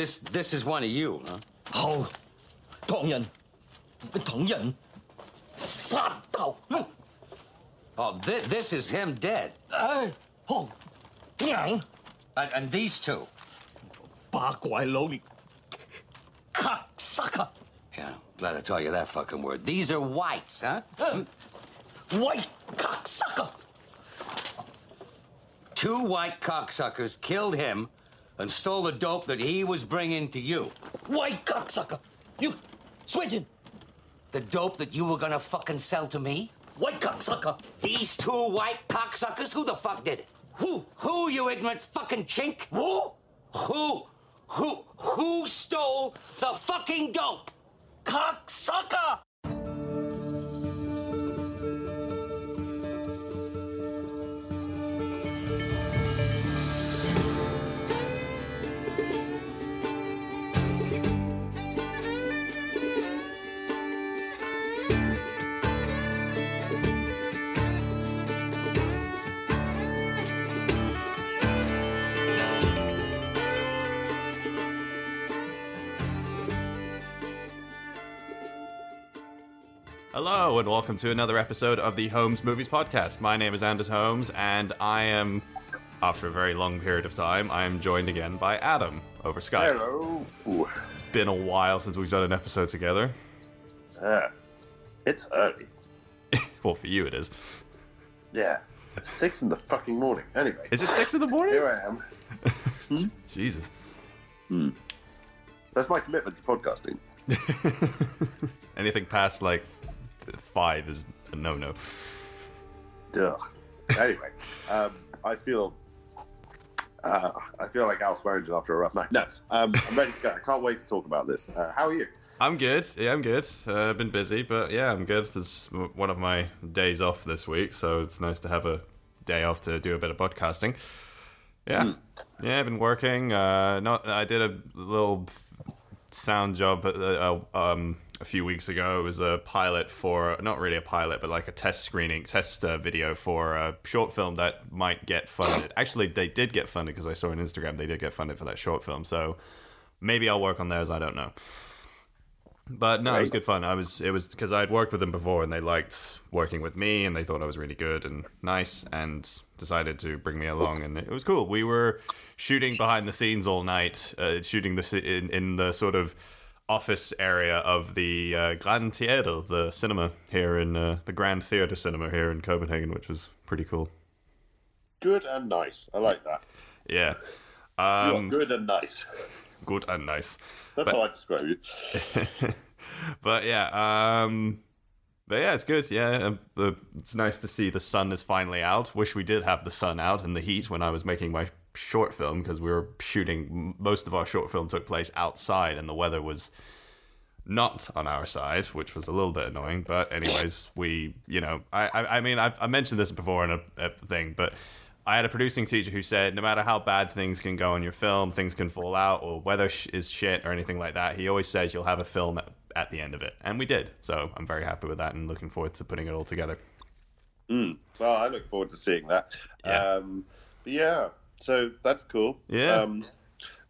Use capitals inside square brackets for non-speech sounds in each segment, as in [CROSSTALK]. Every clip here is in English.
this this is one of you, huh? 好，唐人，唐人，杀头， Oh, thi- this is him dead. 唉，好，硬 And, and these two. 八怪佬你，卡塞克， Yeah, glad I taught you that fucking word. These are whites, huh? 喂，卡塞克， Two white cocksuckers killed him and stole the dope that he was bringing to you. White cocksucker! You, switching! The dope that you were gonna fucking sell to me? White cocksucker! These two white cocksuckers? Who the fuck did it? Who? Who, you ignorant fucking chink? Who? Who? Who? Who stole the fucking dope? Cocksucker! Hello, and welcome to another episode of the Holmes Movies Podcast. My name is Anders Holmes, and I am, after a very long period of time, I am joined again by Adam over Skype. Hello. It's been a while since we've done an episode together. Ah, it's early. [LAUGHS] Well, for you it is. Yeah. It's six in the fucking morning. Anyway, Is it six in the morning? here I am. [LAUGHS] Jesus. That's my commitment to podcasting. [LAUGHS] Anything past like five is a no-no. Duh. Anyway, [LAUGHS] um, I feel. Uh, I feel like Al Swearengen after a rough night. No, um, I'm ready to go. I can't wait to talk about this. Uh, how are you? I'm good. Yeah, I'm good. Uh, I've been busy, but yeah, I'm good. This is one of my days off this week, so it's nice to have a day off to do a bit of podcasting. Yeah, yeah, I've been working. Uh, not, I did a little sound job uh, uh, um, a few weeks ago. It was a pilot for not really a pilot, but like a test screening, test uh, video for a short film that might get funded. Actually, they did get funded because I saw on Instagram they did get funded for that short film. So maybe I'll work on theirs. I don't know. But no, it was good fun. I was it was because I had worked with them before and they liked working with me and they thought I was really good and nice and decided to bring me along and it was cool. We were shooting behind the scenes all night, uh, shooting the ci- in in the sort of office area of the uh, Grand Theater, the cinema here in uh, the Grand Theater Cinema here in Copenhagen, which was pretty cool. Good and nice. I like that. Yeah, um, good and nice. good and nice. That's but- how I describe you. [LAUGHS] but yeah, um, but yeah, it's good. Yeah, um, the, it's nice to see the sun is finally out. Wish we did have the sun out and the heat when I was making my short film because we were shooting. Most of our short film took place outside, and the weather was not on our side, which was a little bit annoying. But anyways, we, you know, I, I, I mean, I've I mentioned this before in a, a thing, but. I had a producing teacher who said no matter how bad things can go in your film, things can fall out, or weather sh- is shit or anything like that. He always says you'll have a film at, at the end of it, and we did. So I'm very happy with that and looking forward to putting it all together. Well, I look forward to seeing that. Yeah. Um, yeah, so that's cool. Yeah. Um,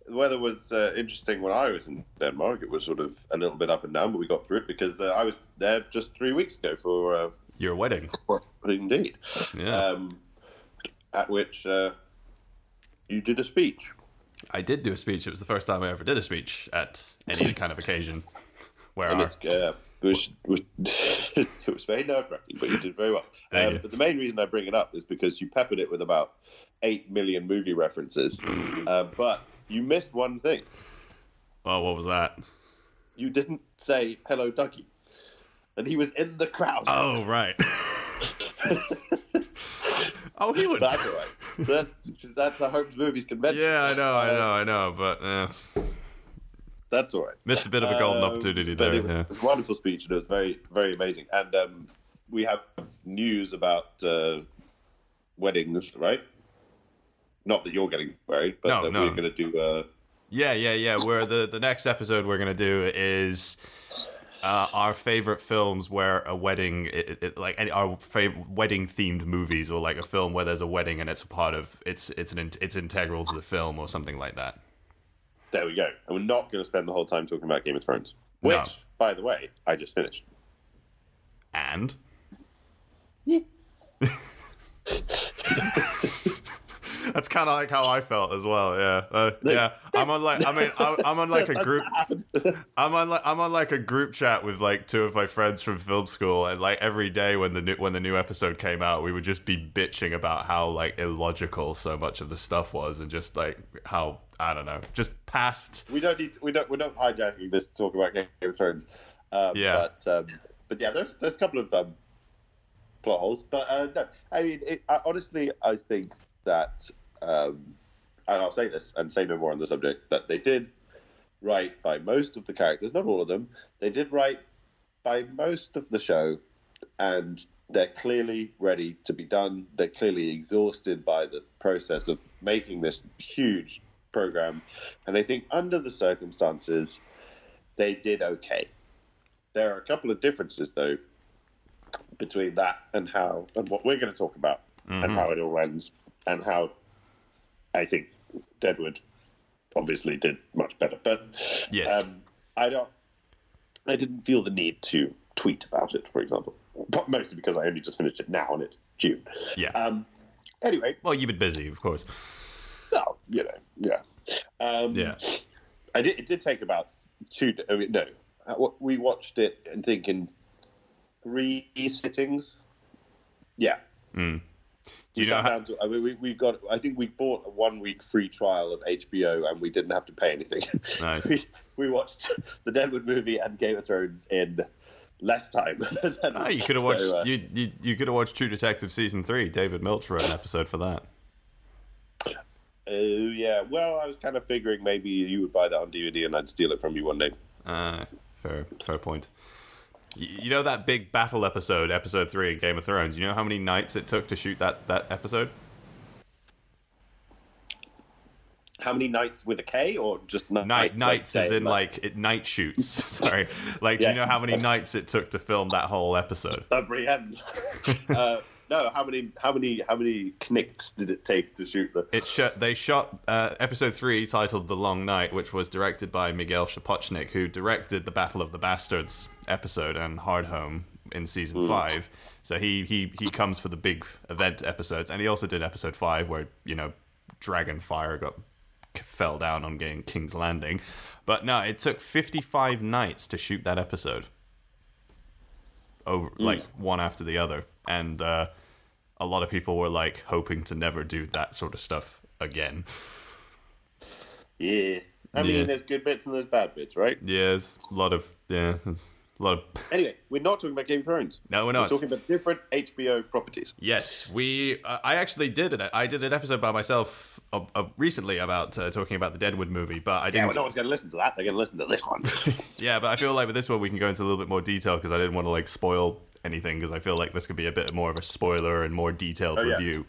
the weather was uh, interesting when I was in Denmark. It was sort of a little bit up and down, but we got through it because uh, I was there just three weeks ago for, uh, Your wedding, for [LAUGHS] indeed, yeah. um, at which uh, you did a speech. I did do a speech. It was the first time I ever did a speech at any kind of occasion. Where And our, uh, it was, was [LAUGHS] it was very nerve wracking, but you did very well. Um, but the main reason I bring it up is because you peppered it with about eight million movie references, uh, but you missed one thing. oh, what was that? You didn't say hello, Dougie, and he was in the crowd. Oh, right. [LAUGHS] oh, he would. That's all right. So that's that's a Holmes Movies convention. Yeah, I know, I know, I know, but uh, That's all right. missed a bit of a golden Um, opportunity there. It, Yeah. it was a wonderful speech, and it was very, very amazing. And um, we have news about uh, weddings, right? Not that you're getting married, but No, that no. we're going to do. Uh, Yeah, yeah, yeah. Where the the next episode we're gonna do is uh, our favorite films where a wedding, it, it, like any, our favorite wedding themed movies, or like a film where there's a wedding and it's a part of it's it's an it's integral to the film or something like that. There we go. And we're not going to spend the whole time talking about Game of Thrones, which, No. by the way, I just finished. And [LAUGHS] [LAUGHS] [LAUGHS] that's kind of like how I felt as well. Yeah, uh, yeah. [LAUGHS] I'm on like I mean I'm, I'm on like a group. [LAUGHS] I'm on like I'm on like a group chat with like two of my friends from film school, and like every day when the new when the new episode came out, we would just be bitching about how like illogical so much of the stuff was, and just like how I don't know, just past. We don't need. To, we don't. We're not hijacking this to talk about Game of Thrones. Um, Yeah. But um, but yeah, there's there's a couple of um, plot holes. But uh, no, I mean, it, I, honestly, I think that, um, and I'll say this and say no more on the subject, that they did right by most of the characters, not all of them. They did right by most of the show, and they're clearly ready to be done. They're clearly exhausted by the process of making this huge program, and I think under the circumstances, they did okay. There are a couple of differences though between that and how and what we're going to talk about and how it all ends and how I think Deadwood obviously did much better. But Yes. um, I don't. I didn't feel the need to tweet about it, for example, but mostly because I only just finished it now and it's June. yeah. Um, anyway, well, you've been busy, of course. well, you know, yeah, um, Yeah. I did. It did take about two. I mean, no, Uh, what- we watched it. I think in three sittings. Yeah. Do We you know sat down to, I mean, we, we got. I think we bought a one week free trial of HBO, and we didn't have to pay anything. Nice. [LAUGHS] we, we watched [LAUGHS] the Deadwood movie and Game of Thrones in less time. [LAUGHS] than- Ah, you could have so, watched uh, you, you you could have watched True Detective season three. David Milch wrote an episode for that. Oh yeah. Well, I was kind of figuring maybe you would buy that on DVD and I'd steal it from you one day. Uh, fair fair point. You know that big battle episode, episode three in Game of Thrones. You know how many nights it took to shoot that that episode? How many nights with a K or just nights? Night nights like as day, in like it, night shoots. [LAUGHS] Sorry, like do you know how many nights it took to film that whole episode? [LAUGHS] [LAUGHS] Uh, no, how many? How many? How many knicks did it take to shoot the? It shot. They shot uh, episode three, titled "The Long Night," which was directed by Miguel Sapochnik, who directed the Battle of the Bastards episode and Hard Home in season five. So he he he comes for the big event episodes, and he also did episode five, where you know Dragon Fire got fell down on getting King's Landing. But no, it took fifty five nights to shoot that episode. Over like one after the other, and. uh a lot of people were like hoping to never do that sort of stuff again. Yeah. I mean, Yeah. there's good bits and there's bad bits, right? Yeah, it's a lot of yeah, a lot of [LAUGHS] Anyway, we're not talking about Game of Thrones. No, we're not. We're talking about different HBO properties. yes. We uh, I actually did it. I did an episode by myself uh, uh, recently about uh, talking about the Deadwood movie, but I Yeah, didn't. well, no one's going to listen to that. They're going to listen to this one. [LAUGHS] Yeah, but I feel like with this one we can go into a little bit more detail because I didn't want to like spoil anything because I feel like this could be a bit more of a spoiler and more detailed Oh, yeah. review.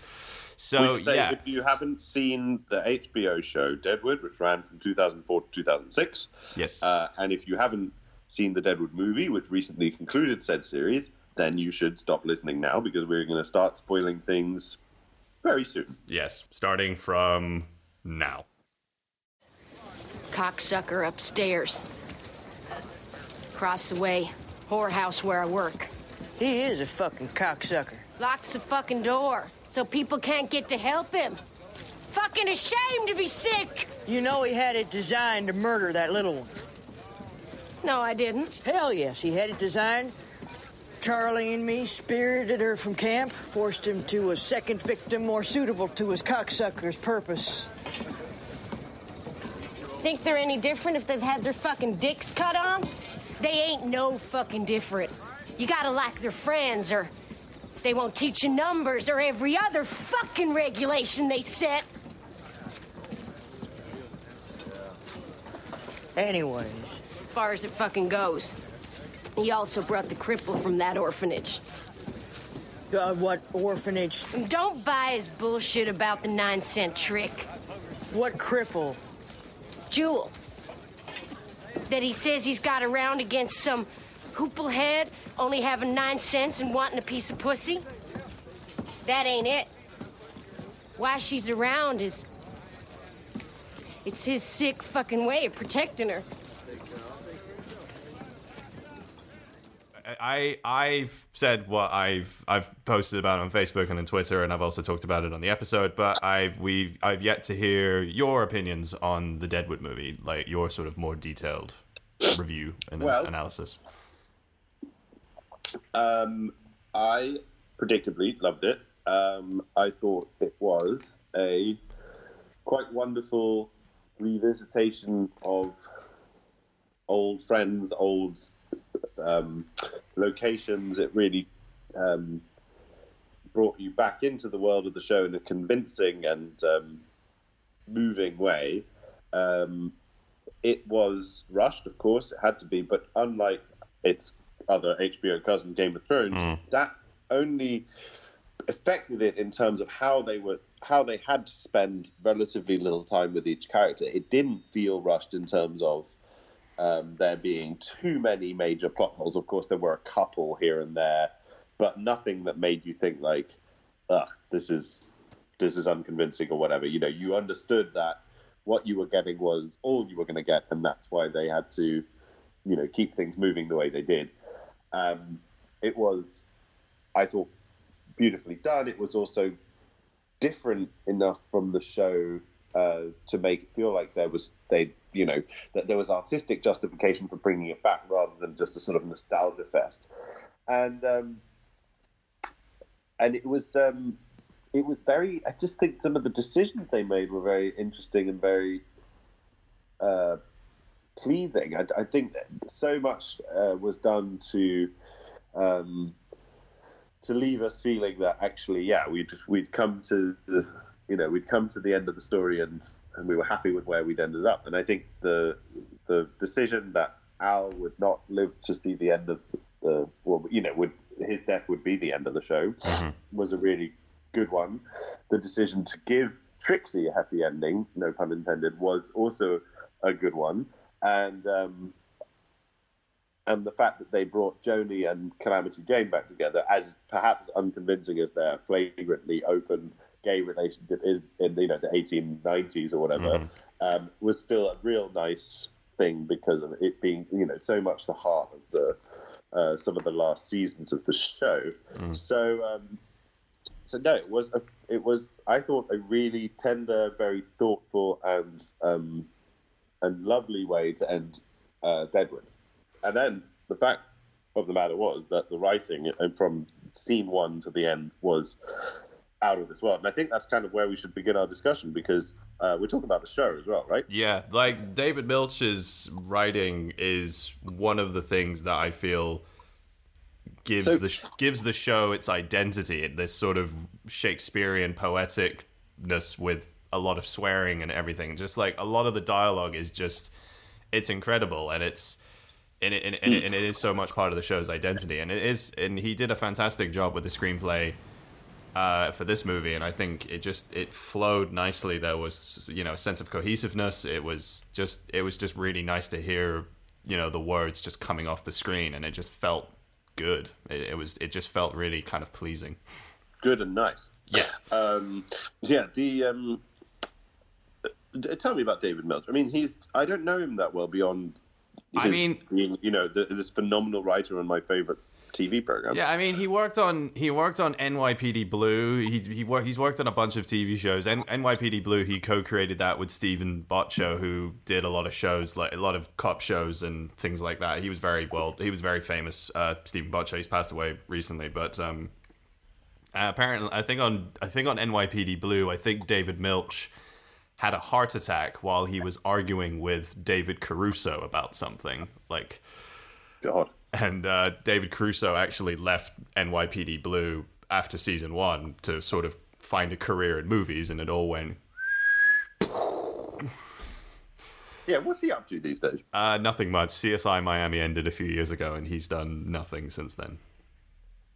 So yeah, if you haven't seen the HBO show Deadwood, which ran from 2004 to 2006, yes, uh, and if you haven't seen the Deadwood movie, which recently concluded said series, then you should stop listening now because we're going to start spoiling things very soon. yes, starting from now. Cocksucker upstairs. Across the way, whorehouse where I work. He is a fucking cocksucker. Locks the fucking door so people can't get to help him. Fucking ashamed to be sick. You know he had it designed to murder that little one. No, I didn't. Hell yes, he had it designed. Charlie and me spirited her from camp, forced him to a second victim more suitable to his cocksucker's purpose. Think they're any different if they've had their fucking dicks cut on? They ain't no fucking different. You gotta like their friends, or they won't teach you numbers, or every other fucking regulation they set. Anyways, far as it fucking goes. He also brought the cripple from that orphanage. uh, what orphanage? And don't buy his bullshit about the nine cent trick. What cripple? Jewel. That he says he's got around against some hooplehead only having nine cents and wanting a piece of pussy. That ain't it. Why she's around is It's his sick fucking way of protecting her. I I've said what I've I've posted about on Facebook and on Twitter, and I've also talked about it on the episode. But I've we've I've yet to hear your opinions on the Deadwood movie, like your sort of more detailed review and Well- analysis. Um, I predictably loved it. Um, I thought it was a quite wonderful revisitation of old friends, old um, locations. It really um, brought you back into the world of the show in a convincing and um, moving way. Um, it was rushed, of course, it had to be, but unlike its other HBO cousin, Game of Thrones, that only affected it in terms of how they were how they had to spend relatively little time with each character. It didn't feel rushed in terms of um, there being too many major plot holes. Of course, there were a couple here and there, but nothing that made you think like, "Ugh, this is this is unconvincing" or whatever. You know, you understood that what you were getting was all you were going to get, and that's why they had to, you know, keep things moving the way they did. Um, it was, I thought, beautifully done. It was also different enough from the show uh, to make it feel like there was they you know that there was artistic justification for bringing it back rather than just a sort of nostalgia fest. And um, and it was um, it was very I just think some of the decisions they made were very interesting and very uh, pleasing. I, I think so much uh, was done to um, to leave us feeling that actually, yeah, we'd we'd come to the, you know we'd come to the end of the story and and we were happy with where we'd ended up. And I think the the decision that Al would not live to see the end of the well, you know, would his death would be the end of the show was a really good one. The decision to give Trixie a happy ending, no pun intended, was also a good one. And um, and the fact that they brought Joni and Calamity Jane back together, as perhaps unconvincing as their flagrantly open gay relationship is in you know the 1890s or whatever, um, was still a real nice thing because of it being you know so much the heart of the uh, some of the last seasons of the show. So. Um, so no, it was a, it was I thought a really tender, very thoughtful and um, and lovely way to end uh, Deadwood. And then the fact of the matter was that the writing and from scene one to the end was out of this world. And I think that's kind of where we should begin our discussion because uh, we're talking about the show as well, right? Yeah, like David Milch's writing is one of the things that I feel gives So- the sh- gives the show its identity. This sort of Shakespearean poeticness with a lot of swearing and everything. Just like a lot of the dialogue is just it's incredible and it's and it, and, and, it, and it is so much part of the show's identity and it is and he did a fantastic job with the screenplay uh, for this movie, and I think it just it flowed nicely. There was you know a sense of cohesiveness. It was just it was just really nice to hear you know the words just coming off the screen, and it just felt good. It, it was it just felt really kind of pleasing. Good and nice. Yes. Um, yeah. The um, tell me about David Milch. I mean, he's I don't know him that well beyond. I mean- being, you know, the, this phenomenal writer and my favorite TV program. Yeah, I mean, he worked on he worked on NYPD Blue. He he wor- he's worked on a bunch of TV shows. N- NYPD Blue. He co-created that with Steven Bochco, who did a lot of shows, like a lot of cop shows and things like that. He was very well. He was very famous. Uh, Steven Bochco. He's passed away recently, but um, uh, apparently, I think on I think on NYPD Blue, I think David Milch had a heart attack while he was arguing with David Caruso about something like God. And uh, David Caruso actually left NYPD Blue after season one to sort of find a career in movies, and it all went Yeah. What's he up to these days? uh, nothing much. CSI Miami ended a few years ago, and he's done nothing since then.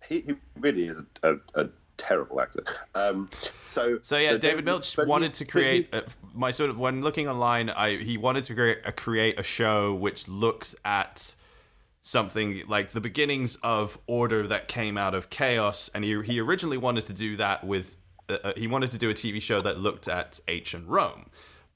He, he really is a, a, a terrible actor. Um, so So yeah, David Milch wanted to create uh, my sort of when looking online. I he wanted to create a, create a show which looks at something like the beginnings of order that came out of chaos, and he he originally wanted to do that with. Uh, uh, he wanted to do a TV show that looked at ancient Rome,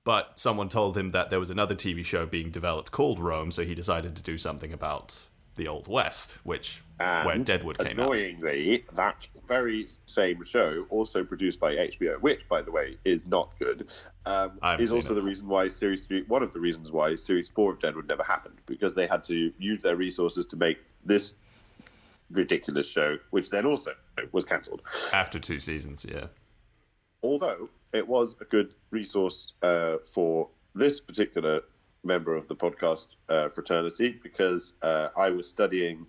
But someone told him that there was another TV show being developed called Rome, so he decided to do something about the Old West, which where Deadwood came out. annoyingly, that very same show, also produced by HBO, which, by the way, is not good, um, is also it. the reason why series three, one of the reasons why series four of Deadwood never happened, because they had to use their resources to make this ridiculous show, which then also was cancelled. After two seasons, yeah. Although it was a good resource uh, for this particular member of the podcast uh, fraternity, because uh, I was studying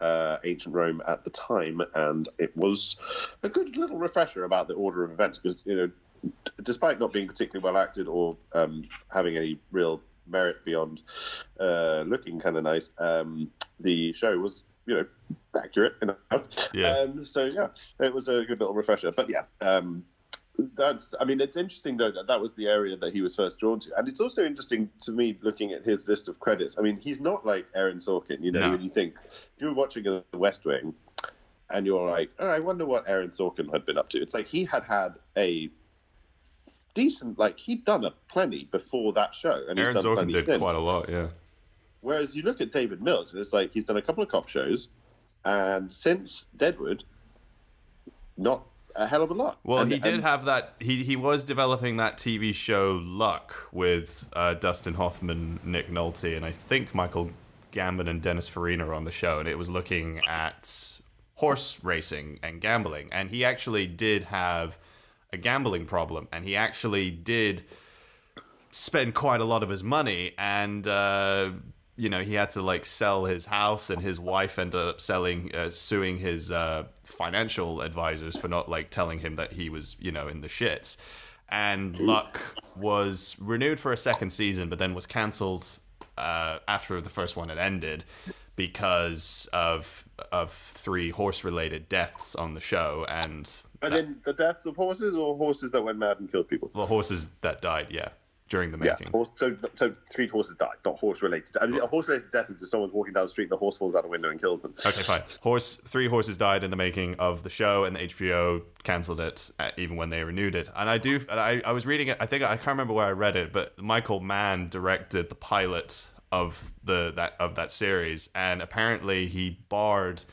uh, ancient Rome at the time, and it was a good little refresher about the order of events. Because you know, d- despite not being particularly well acted or um, having any real merit beyond uh, looking kind of nice, um, the show was you know accurate enough. Yeah. Um, so yeah, it was a good little refresher. But yeah. Um, that's i mean it's interesting though that that was the area that he was first drawn to and it's also interesting to me looking at his list of credits i mean he's not like aaron sorkin you know No. when you think if you were watching the west wing and you're like oh i wonder what aaron sorkin had been up to it's like he had had a decent like he'd done a plenty before that show and Aaron he's done Sorkin did since. quite a lot, yeah. Whereas you look at David Mills, and it's like he's done a couple of cop shows, and since Deadwood, not a hell of a lot. Well, And- he did and- have that. He he was developing that TV show Luck with uh, Dustin Hoffman, Nick Nolte, and I think Michael Gambon and Dennis Farina on the show, and it was looking at horse racing and gambling. And he actually did have a gambling problem, and he actually did spend quite a lot of his money and uh you know he had to like sell his house and his wife ended up selling uh, suing his uh financial advisors for not like telling him that he was you know in the shits and luck was renewed for a second season but then was cancelled uh after the first one had ended because of of three horse related deaths on the show and And then the deaths of horses, or horses that went mad and killed people. the horses that died yeah during the Yeah, making horse, so so three horses died, not horse related. I mean, a horse related death is if someone's walking down the street and the horse falls out a window and kills them. Okay, fine. Horse, three horses died in the making of the show, and the HBO cancelled it uh, even when they renewed it. And I do, and I, I was reading it. I think I can't remember where I read it, but Michael Mann directed the pilot of the that of that series, and apparently he barred.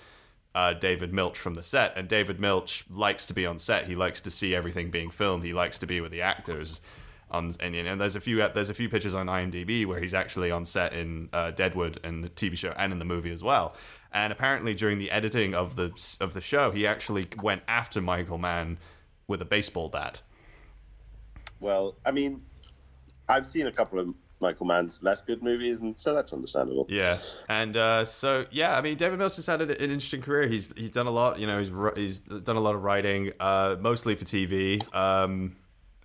Uh, David Milch from the set, and David Milch likes to be on set. He likes to see everything being filmed. He likes to be with the actors. On, and, and there's a few there's a few pictures on IMDb where he's actually on set in uh, Deadwood and the TV show and in the movie as well. And apparently during the editing of the of the show, he actually went after Michael Mann with a baseball bat. Well, I mean, I've seen a couple of Michael Mann's less good movies, and so that's understandable. Yeah, and uh, so yeah, I mean, David Milch has had an, an interesting career. He's he's done a lot. You know, he's he's done a lot of writing, uh, mostly for TV. Um,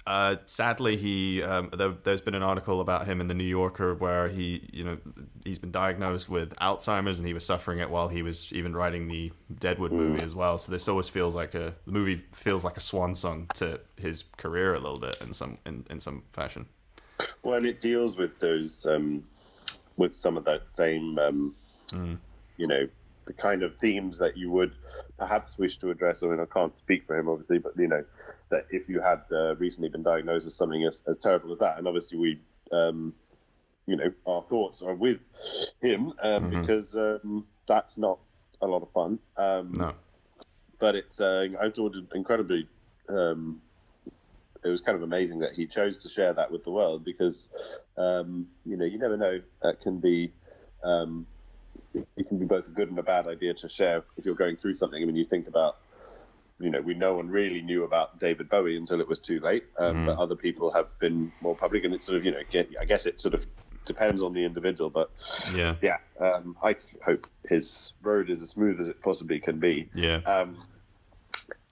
uh, sadly, he um, there, there's been an article about him in the New Yorker where he, you know, he's been diagnosed with Alzheimer's and he was suffering it while he was even writing the Deadwood movie as well. So this always feels like a the movie feels like a swan song to his career a little bit in some in, in some fashion. Well, and it deals with those, um, with some of that same, um, you know, the kind of themes that you would perhaps wish to address. I mean, I can't speak for him, obviously, but you know, that if you had uh, recently been diagnosed with something as, as terrible as that, and obviously we, um, you know, our thoughts are with him um, because um, that's not a lot of fun. Um, No, but it's uh, I thought it incredibly. Um, it was kind of amazing that he chose to share that with the world because um, you know you never know that can be um, it can be both a good and a bad idea to share if you're going through something. I mean, you think about you know we no one really knew about David Bowie until it was too late, um, but other people have been more public, and it's sort of you know get, I guess it sort of depends on the individual, but yeah, yeah, um, I hope his road is as smooth as it possibly can be. yeah. Um,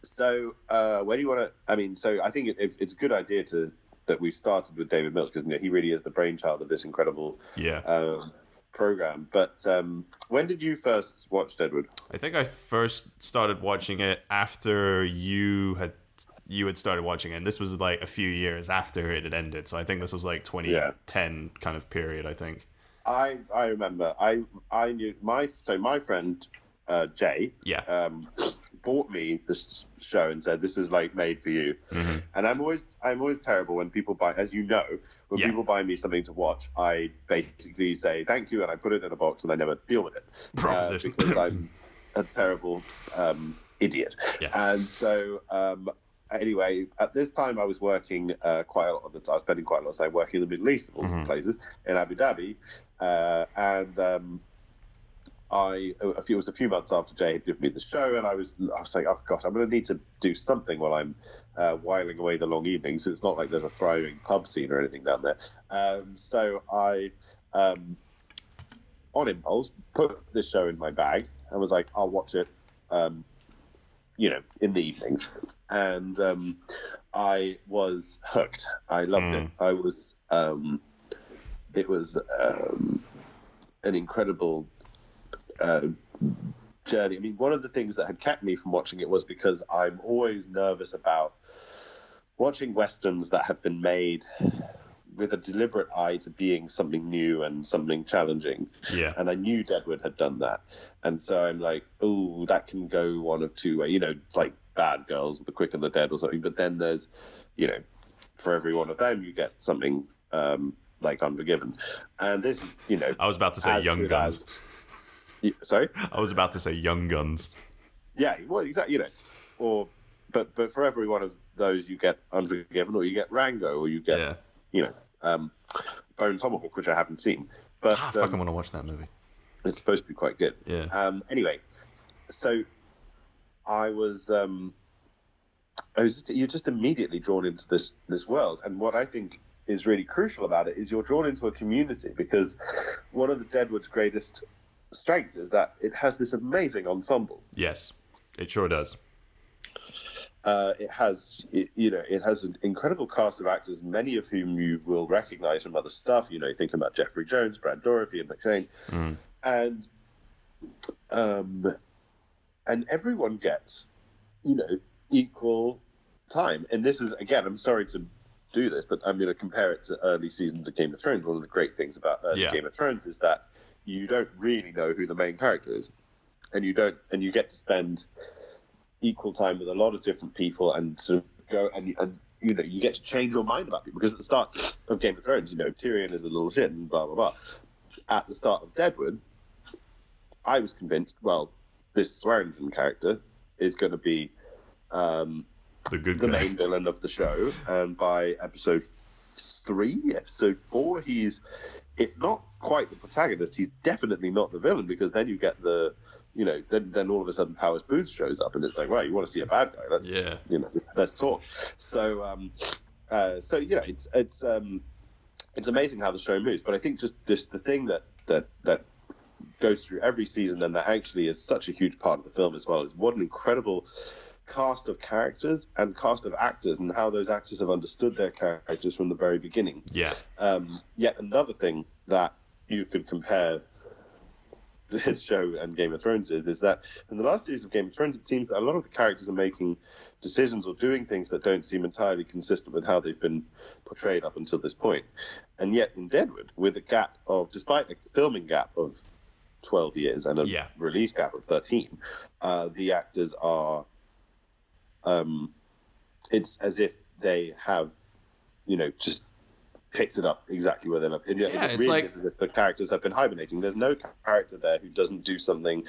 so uh, where do you want to? I mean, so I think it, it's it's a good idea to that we started with David Mills because you know, he really is the brainchild of this incredible Yeah. um, program. But um, when did you first watch Deadwood? I think I first started watching it after you had you had started watching it. And this was like a few years after it had ended. So I think this was like 2010 kind of period. I think. I I remember I I knew my so my friend uh, Jay Yeah. um, bought me this show and said, "This is like made for you." And I'm always I'm always terrible when people buy, as you know, when Yeah. people buy me something to watch, I basically say thank you and I put it in a box and I never deal with it uh, because I'm [CLEARS THROAT] a terrible um, idiot. Yeah. And so. Um, Anyway, at this time I was working uh, quite a lot of the time. I was spending quite a lot of time working in the Middle East, of all Mm-hmm. places, in Abu Dhabi, uh, and um, I a few it was a few months after Jay had given me the show, and I was I was like, oh gosh, I'm going to need to do something while I'm uh, whiling away the long evenings. It's not like there's a thriving pub scene or anything down there. Um, so I, um, on impulse, put this show in my bag and was like, I'll watch it. Um, you know, in the evenings, and um, I was hooked. I loved it. I was. Um, it was um, an incredible uh, journey. I mean, one of the things that had kept me from watching it was because I'm always nervous about watching westerns that have been made with a deliberate eye to being something new and something challenging. Yeah. And I knew Deadwood had done that. And so I'm like, oh, that can go one of two ways. You know, it's like Bad Girls, The Quick and the Dead or something. But then there's, you know, for every one of them, you get something um, like Unforgiven. And this is, you know, I was about to say Young Guns. as- sorry? I was about to say Young Guns. Yeah, well, exactly. You know, or but but for every one of those, you get Unforgiven, or you get Rango, or you get Yeah. you know um, Bone Tomahawk, which I haven't seen, but Ah, um, I want to watch that movie. it's supposed to be quite good. Yeah. Um, anyway, so I was um, I was just, you're just immediately drawn into this this world, and what I think is really crucial about it is you're drawn into a community because one of the Deadwood's greatest strengths is that it has this amazing ensemble. Yes, it sure does. Uh, it has, it, you know, it has an incredible cast of actors, many of whom you will recognize from other stuff. You know, thinking about Jeffrey Jones, Brad Dourif, and McShane, and um, and everyone gets, you know, equal time. And this is again, I'm sorry to do this, but I'm going to compare it to early seasons of Game of Thrones. One of the great things about early Yeah. Game of Thrones is that you don't really know who the main character is, and you don't, and you get to spend equal time with a lot of different people and sort of go and and you know you get to change your mind about people because at the start of Game of Thrones, you know Tyrion is a little shit and blah blah blah. At the start of Deadwood, I was convinced. Well, this Swearengen character is going to be um, The good the guy. main villain of the show, and by episode three, episode four, he's if not quite the protagonist, he's definitely not the villain because then you get the, you know, then then all of a sudden Powers Boothe shows up and it's like, well, you want to see a bad guy? Let's Yeah. you know, let's talk. So um, uh, so you know, it's it's um, it's amazing how the show moves, but I think just this the thing that that that goes through every season and that actually is such a huge part of the film as well is what an incredible cast of characters and cast of actors and how those actors have understood their characters from the very beginning. Yeah. Um, yet another thing that you could compare this [LAUGHS] show and Game of Thrones is, is that in the last series of Game of Thrones, it seems that a lot of the characters are making decisions or doing things that don't seem entirely consistent with how they've been portrayed up until this point. And yet in Deadwood, with a gap of, despite a filming gap of 12 years and a Yeah. release gap of 13, uh, the actors are, um, it's as if they have, you know, just picked it up exactly where they left it. Yeah, it it's really like- is as if the characters have been hibernating. There's no character there who doesn't do something,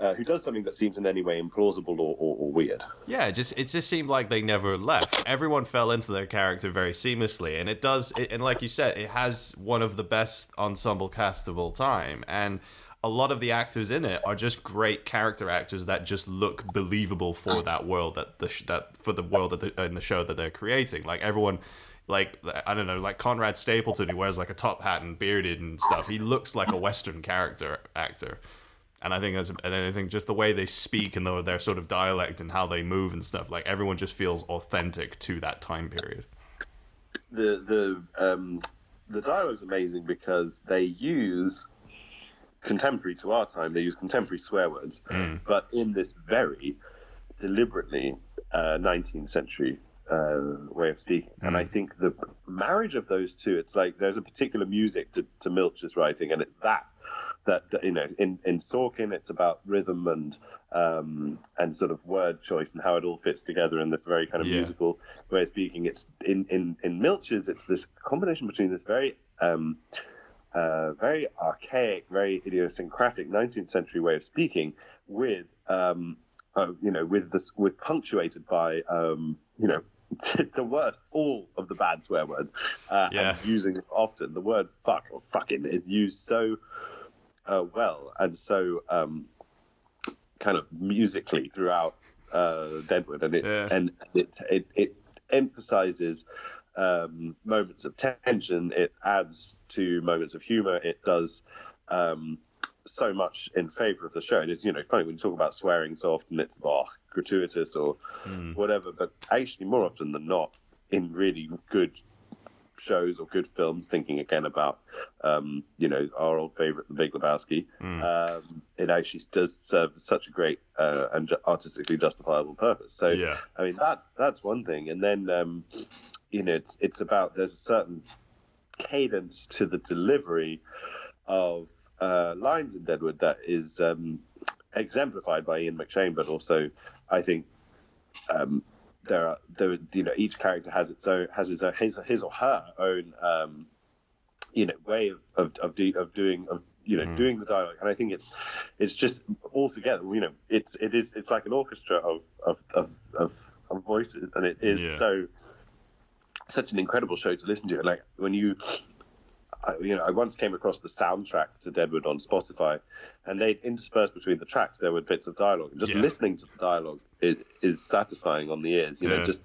uh, who does something that seems in any way implausible or, or, or weird. Yeah, it just it just seemed like they never left. Everyone fell into their character very seamlessly, and it does. It, and like you said, it has one of the best ensemble casts of all time, and a lot of the actors in it are just great character actors that just look believable for that world that the sh- that for the world that the, in the show that they're creating. Like everyone. Like I don't know, like Conrad Stapleton, who wears like a top hat and bearded and stuff. He looks like a Western character actor. And I think that's, and I think just the way they speak and the, their sort of dialect and how they move and stuff, like everyone just feels authentic to that time period. the the um, the dialogue's amazing because they use contemporary to our time. They use contemporary swear words, but in this very deliberately uh, 19th century uh, way of speaking. And I think the marriage of those two, it's like there's a particular music to, to Milch's writing, and it's that that, that, you know in in Sorkin it's about rhythm and um, and sort of word choice and how it all fits together in this very kind of Yeah. musical way of speaking. It's in in in Milch's it's this combination between this very um, uh, very archaic, very idiosyncratic 19th century way of speaking with um, uh, you know with this with punctuated by um, you know [LAUGHS] the worst all of the bad swear words uh, Yeah. and using often the word fuck or fucking is used so uh, well and so um, kind of musically throughout uh, Deadwood and it Yeah. and it it, it emphasizes um, moments of tension. It adds to moments of humor. It does um, so much in favor of the show. And it's you know funny when you talk about swearing so often it's oh, gratuitous or whatever, but actually more often than not in really good shows or good films. Thinking again about um, you know our old favorite, The Big Lebowski. Um, it actually does serve such a great uh, and artistically justifiable purpose. So Yeah. I mean that's that's one thing, and then um, you know it's it's about there's a certain cadence to the delivery of uh, lines in Deadwood that is um, exemplified by Ian McShane, but also I think um, there are there you know each character has its own has his own, his, his or her own um, you know way of of of, do, of doing of you know doing the dialogue and i think it's it's just all together you know it's it is it's like an orchestra of of of, of, of voices and it is Yeah. so such an incredible show to listen to like when you I, you know, I once came across the soundtrack to Deadwood on Spotify, and they interspersed between the tracks there were bits of dialogue. And just Yeah. listening to the dialogue is, is satisfying on the ears. You know, Yeah. just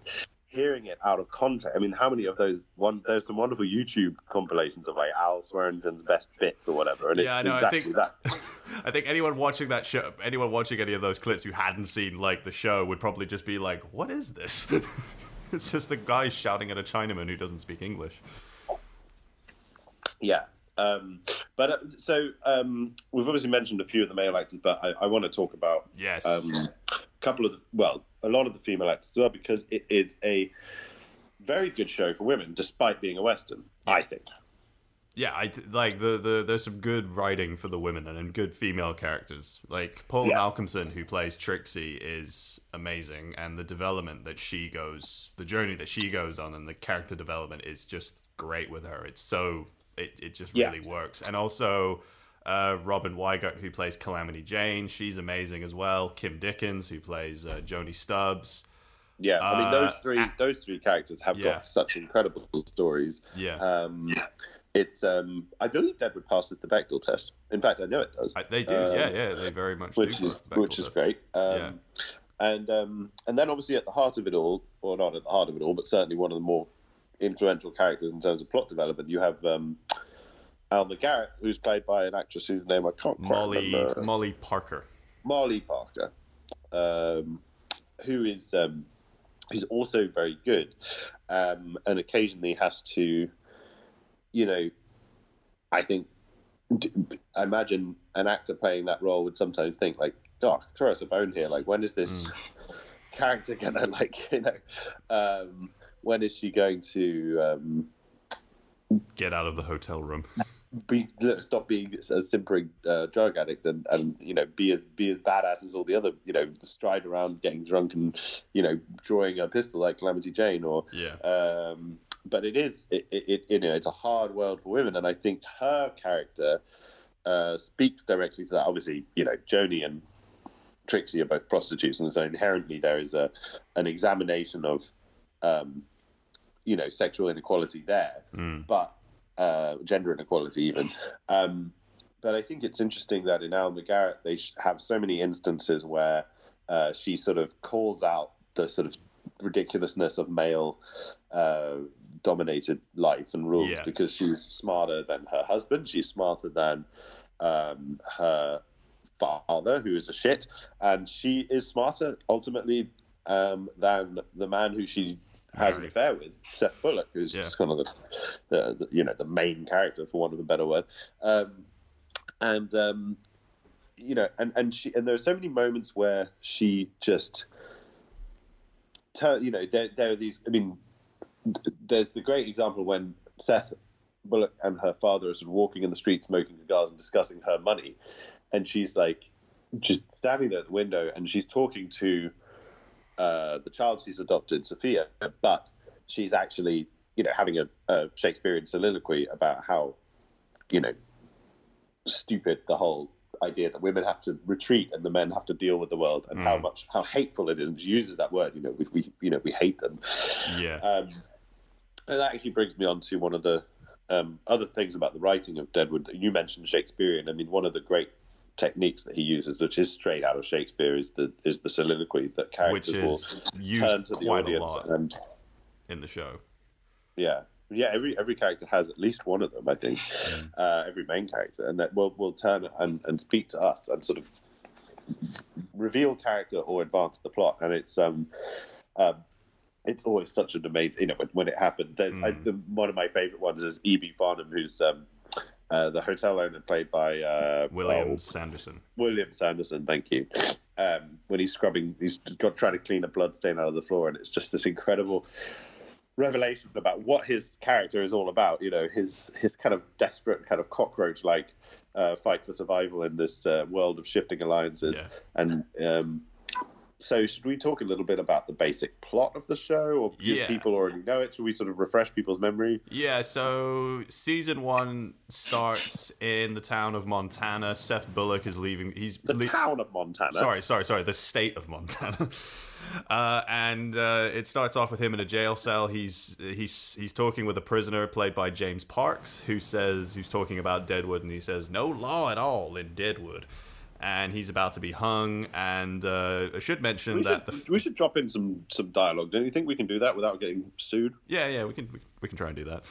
hearing it out of context. I mean, how many of those? One, there's some wonderful YouTube compilations of like Al Swearengen's best bits or whatever, and Yeah, I know. I think that. [LAUGHS] I think anyone watching that show, anyone watching any of those clips who hadn't seen like the show, would probably just be like, "What is this?" [LAUGHS] [LAUGHS] it's just a guy shouting at a Chinaman who doesn't speak English. Yeah. Um, but uh, so um, we've obviously mentioned a few of the male actors, but I, I want to talk about Yes. um, a couple of the, well, a lot of the female actors as well, because it is a very good show for women, despite being a western. I think. Yeah, I like the, the there's some good writing for the women and, and good female characters. Like Paula Yeah. Malcomson, who plays Trixie, is amazing, and the development that she goes, the journey that she goes on, and the character development is just great with her. It's so it it just Yeah. really works. And also uh, Robin Weigert, who plays Calamity Jane, she's amazing as well. Kim Dickens, who plays uh, Joni Stubbs. Yeah, I mean those Uh, three those three characters have Yeah. got such incredible stories. Yeah. Um, it's um, I believe Deadwood passes the Bechdel test. In fact, I know it does. I- they do, Um, yeah, yeah, they very much which do. is which is test. great. Um, Yeah. And um, and then obviously at the heart of it all, or not at the heart of it all, but certainly one of the more influential characters in terms of plot development, you have um, Alma Garrett, who's played by an actress whose name I can't quite Molly remember. Molly Parker. Marley Parker, um, who is um, who's also very good, um, and occasionally has to, you know, I think, I imagine an actor playing that role would sometimes think like, "God, throw us a bone here! Like, when is this character [LAUGHS] gonna like, [LAUGHS] you know, um, when is she going to?" Um, Get out of the hotel room. [LAUGHS] be stop being a simpering uh, drug addict and, and you know be as be as badass as all the other you know stride around getting drunk and you know drawing a pistol like Calamity Jane or Yeah. um, but it is it, it, it you know it's a hard world for women. And I think her character uh, speaks directly to that. Obviously you know Joni and Trixie are both prostitutes and so inherently there is a an examination of um, you know sexual inequality there but uh, gender inequality even. Um, but I think it's interesting that in Alma Garrett they have so many instances where uh, she sort of calls out the sort of ridiculousness of male uh, dominated life and rules Yeah. because she's smarter than her husband, she's smarter than um, her father, who is a shit, and she is smarter ultimately um, than the man who she has an affair with, Seth Bullock, who's Yeah. kind of the, the, the you know the main character for want of a better word, um, and um, you know, and and she and there are so many moments where she just turn, you know, there there are these. I mean, there's the great example when Seth Bullock and her father are sort of walking in the street, smoking cigars and discussing her money, and she's like just standing there at the window, and she's talking to uh, the child she's adopted, Sophia, but she's actually you know having a, a Shakespearean soliloquy about how you know stupid the whole idea that women have to retreat and the men have to deal with the world and how much how hateful it is. And she uses that word you know we, we you know we hate them. Yeah. um, and that actually brings me on to one of the um, other things about the writing of Deadwood. You mentioned Shakespearean. I mean, one of the great techniques that he uses, which is straight out of Shakespeare, is the is the soliloquy that characters will turn to the audience and in the show. yeah. Yeah, every every character has at least one of them, I think. Mm. Uh, every main character, and that will will turn and, and speak to us and sort of reveal character or advance the plot. And it's um, um it's always such an amazing, you know, when, when it happens. There's I, the, one of my favorite ones is E.B. Farnham, who's um, uh, the hotel owner played by uh, William oh, Sanderson. William Sanderson, thank you. Um, when he's scrubbing, he's got trying to clean a blood stain out of the floor, and it's just this incredible revelation about what his character is all about. You know, his his kind of desperate, kind of cockroach like uh, fight for survival in this uh, world of shifting alliances. Yeah. And um, so, should we talk a little bit about the basic plot of the show, or because Yeah. people already know it? Should we sort of refresh people's memory? Yeah, so season one starts in the town of Montana. Seth Bullock is leaving. He's The le- town of Montana. sorry, sorry, sorry. The state of Montana. [LAUGHS] Uh, and uh, it starts off with him in a jail cell. He's he's he's talking with a prisoner played by James Parks, who says who's talking about Deadwood, and he says no law at all in Deadwood, and he's about to be hung. And uh, I should mention We that should, the we should drop in some some dialogue. Don't you think we can do that without getting sued? Yeah, yeah, we can we, we can try and do that.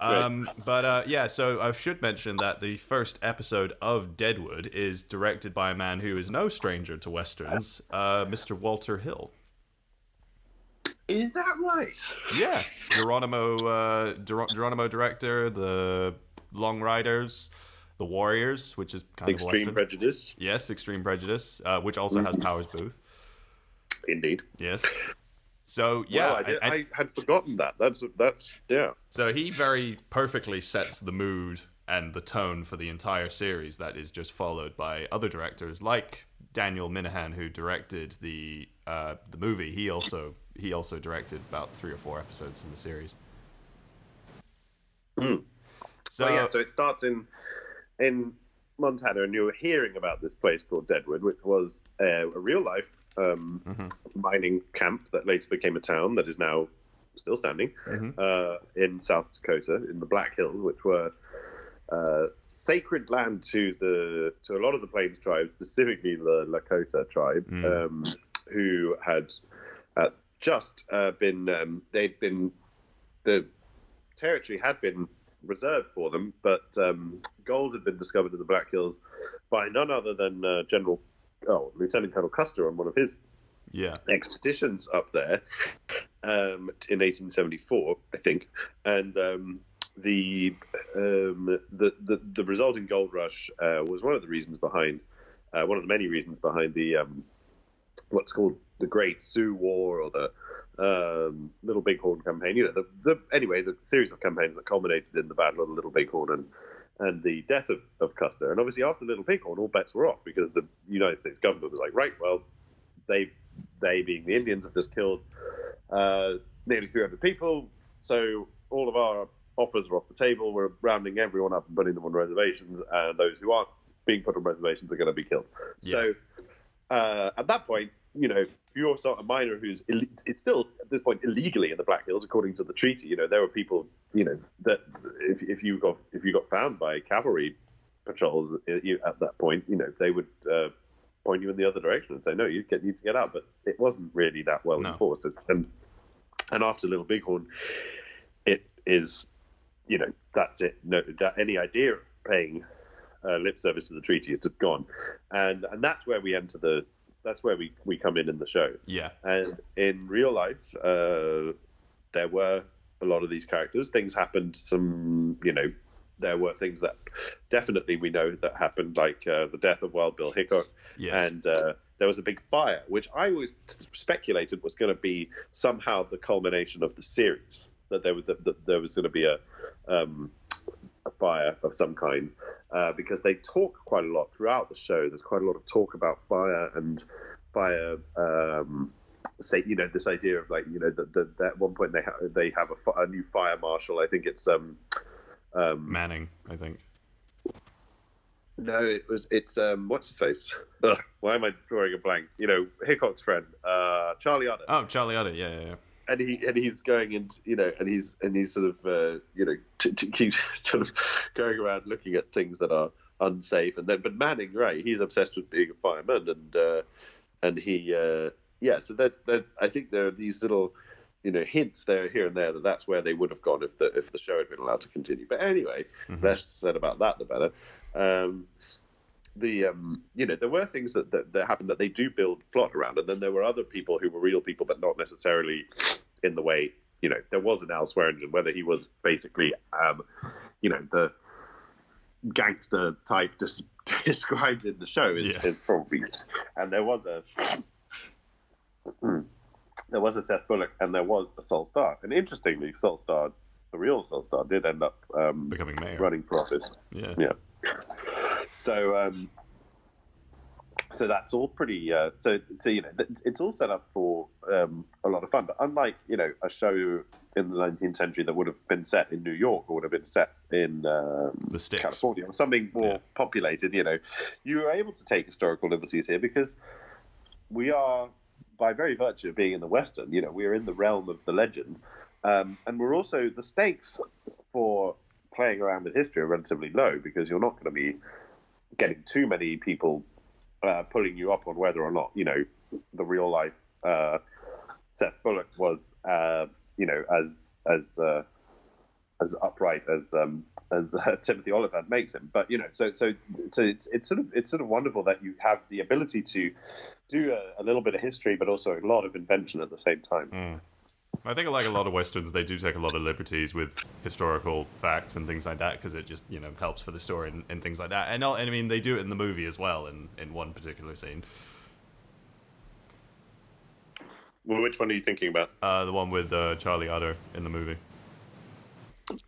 Um, but uh, yeah, so I should mention that the first episode of Deadwood is directed by a man who is no stranger to westerns, uh, Mr. Walter Hill. Is that right? Yeah, Geronimo, uh, Ger- Geronimo director, the Long Riders, the Warriors, which is kind of Extreme western. prejudice, yes, Extreme Prejudice, uh, which also has Powers Boothe. indeed. Yes. So yeah, Well, I, did, I- I- had forgotten that. That's that's yeah. So he very perfectly sets the mood and the tone for the entire series that is just followed by other directors like Daniel Minahan who directed the uh, the movie. He also he also directed about three or four episodes in the series. So So yeah, so it starts in in Montana, and you were hearing about this place called Deadwood, which was uh, a real life um, mining camp that later became a town that is now still standing uh, in South Dakota in the Black Hills, which were uh, sacred land to the to a lot of the Plains tribes, specifically the Lakota tribe, um, who had uh, just uh, been um, they'd been the territory had been reserved for them, but um, gold had been discovered in the Black Hills by none other than uh, General, oh, Lieutenant Colonel Custer on one of his yeah, expeditions up there um, in 1874, I think, and um, the, um, the the the resulting gold rush uh, was one of the reasons behind uh, one of the many reasons behind the um, what's called the Great Sioux War or the um, Little Bighorn campaign. You know, the, the anyway the series of campaigns that culminated in the Battle of the Little Bighorn and and the death of, of Custer. And obviously, after Little Bighorn, all bets were off because the United States government was like, right, well, they they being the Indians have just killed uh, nearly 300 people, so all of our offers are off the table. We're rounding everyone up and putting them on reservations, and those who aren't being put on reservations are going to be killed. So uh, at that point, you know, if you're a miner who's Ill- it's still at this point illegally in the Black Hills according to the treaty. You know, there were people, you know, that if, if you got if you got found by cavalry patrols uh, at that point, you know, they would uh, point you in the other direction and say, no, you get need to get out. But it wasn't really that well No. enforced. It's, and and after Little Bighorn, it is, you know, that's it. No, that any idea of paying uh, lip service to the treaty is just gone, and and that's where we enter the. That's where we, we come in in the show. yeah, And in real life, uh, there were a lot of these characters. Things happened. Some, you know, there were things that definitely we know that happened, like uh, the death of Wild Bill Hickok, Yes. and uh, there was a big fire, which I always t- speculated was going to be somehow the culmination of the series. That there was that, that there was going to be a um, a fire of some kind uh, because they talk quite a lot throughout the show. There's quite a lot of talk about fire and fire. Um, say you know this idea of like you know that the, the, at one point they have they have a, fi- a new fire marshal. I think it's um um Manning, I think. no, it was it's um what's his face? Ugh, why am I drawing a blank? You know Hickok's friend, uh, Charlie Utter. Oh, Charlie Utter. Yeah, yeah, yeah. And he and he's going into you know and he's and he's sort of uh, you know t- t- keeps [LAUGHS] sort of going around looking at things that are unsafe and then but Manning right he's obsessed with being a fireman and uh, and he uh, yeah so that's that's I think there are these little you know hints there here and there that that's where they would have gone if the if the show had been allowed to continue. But anyway less said about that the better. Um, the um, you know there were things that, that that happened that they do build plot around, and then there were other people who were real people, but not necessarily in the way you know there was an Al Swearengen, whether he was basically um, you know the gangster type just [LAUGHS] described in the show is, Yeah. is probably, and there was a there was a Seth Bullock and there was a Sol Star, and interestingly, Sol Star, the real Sol Star, did end up um, Becoming mayor. running for office. Yeah. Yeah. So, um, so that's all pretty. Uh, so, so you know, it's all set up for um, a lot of fun. But unlike you know a show in the 19th century that would have been set in New York or would have been set in um, The sticks. California or something more Yeah. populated, you know, you were able to take historical liberties here because we are, by very virtue of being in the Western, you know, we are in the realm of the legend, um, and we're also the stakes for playing around with history are relatively low because you're not going to be getting too many people uh, pulling you up on whether or not you know the real life uh, Seth Bullock was uh, you know as as uh, as upright as um, as uh, [LAUGHS] Timothy Olyphant makes him. But you know, so so so it's it's sort of it's sort of wonderful that you have the ability to do a, a little bit of history, but also a lot of invention at the same time. I think like a lot of westerns, they do take a lot of liberties with historical facts and things like that because it just you know helps for the story and, and things like that. And, and I mean, they do it in the movie as well in in one particular scene, Well, which one are you thinking about? uh, the one with uh, Charlie Utter in the movie.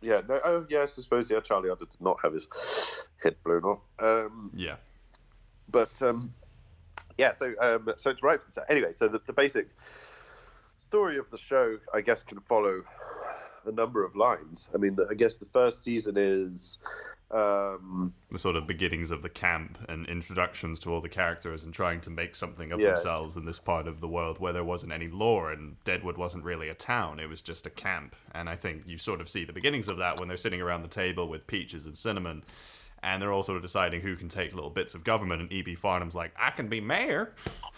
Yeah, no, oh yes, I suppose yeah, Charlie Utter did not have his head blown off. Um, Yeah, but um, yeah, so um, so it's right. So anyway, so the, the basic story of the show, I guess, can follow a number of lines. I mean, the, I guess the first season is um, the sort of beginnings of the camp and introductions to all the characters and trying to make something of Yeah. themselves in this part of the world where there wasn't any law and Deadwood wasn't really a town; it was just a camp. And I think you sort of see the beginnings of that when they're sitting around the table with Peaches and Cinnamon. And they're all sort of deciding who can take little bits of government, and E.B. Farnham's like, "I can be mayor,"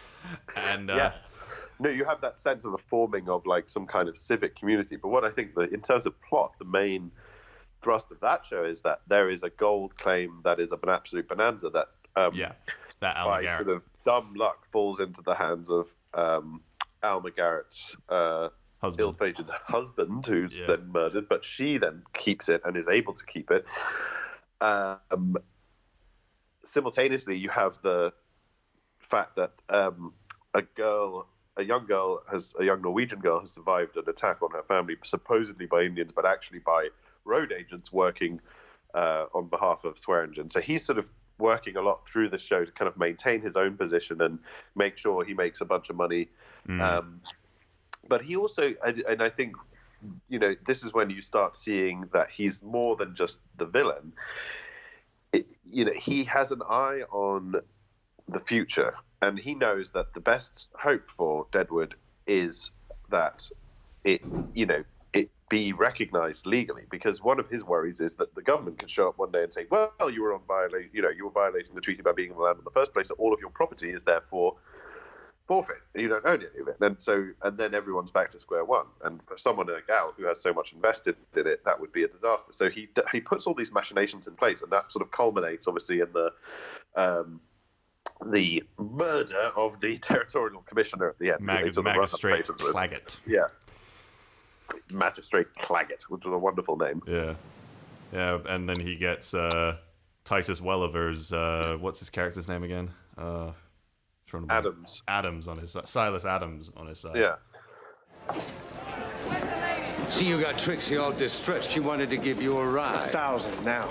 [LAUGHS] and uh, yeah. [LAUGHS] No, you have that sense of a forming of like some kind of civic community. But what I think that in terms of plot, the main thrust of that show is that there is a gold claim that is of an absolute bonanza that um, yeah, that by Alma sort of dumb luck falls into the hands of um, Alma Garrett's uh, husband. ill-fated husband, who's Yeah. then murdered, but she then keeps it and is able to keep it. Um, simultaneously, you have the fact that um, a girl, a young girl, has a young Norwegian girl has survived an attack on her family, supposedly by Indians, but actually by road agents working uh, on behalf of Swearengen. So he's sort of working a lot through the show to kind of maintain his own position and make sure he makes a bunch of money. Um, but he also, and and I think, you know, this is when you start seeing that he's more than just the villain. It, you know, he has an eye on the future, and he knows that the best hope for Deadwood is that it, you know, it be recognized legally. Because one of his worries is that the government can show up one day and say, "Well, you were on violate, you know, you were violating the treaty by being on the land in the first place. So all of your property is therefore." forfeit. You don't own any of it, and so and then everyone's back to square one. And for someone like Al who has so much invested in it, that would be a disaster. So he he puts all these machinations in place, and that sort of culminates, obviously, in the um, the murder of the [LAUGHS] territorial commissioner at the end. Mag- They sort of run up Magistrate the place of the- Claggett. Yeah. Magistrate Claggett, which is a wonderful name. Yeah, yeah, and then he gets uh, Titus Welliver's uh, what's his character's name again? Uh, trying to. Adams. Adams on his Silas Adams on his side. Yeah. Where's the lady? See, you got Trixie all distressed. She wanted to give you a ride. A Thousand now.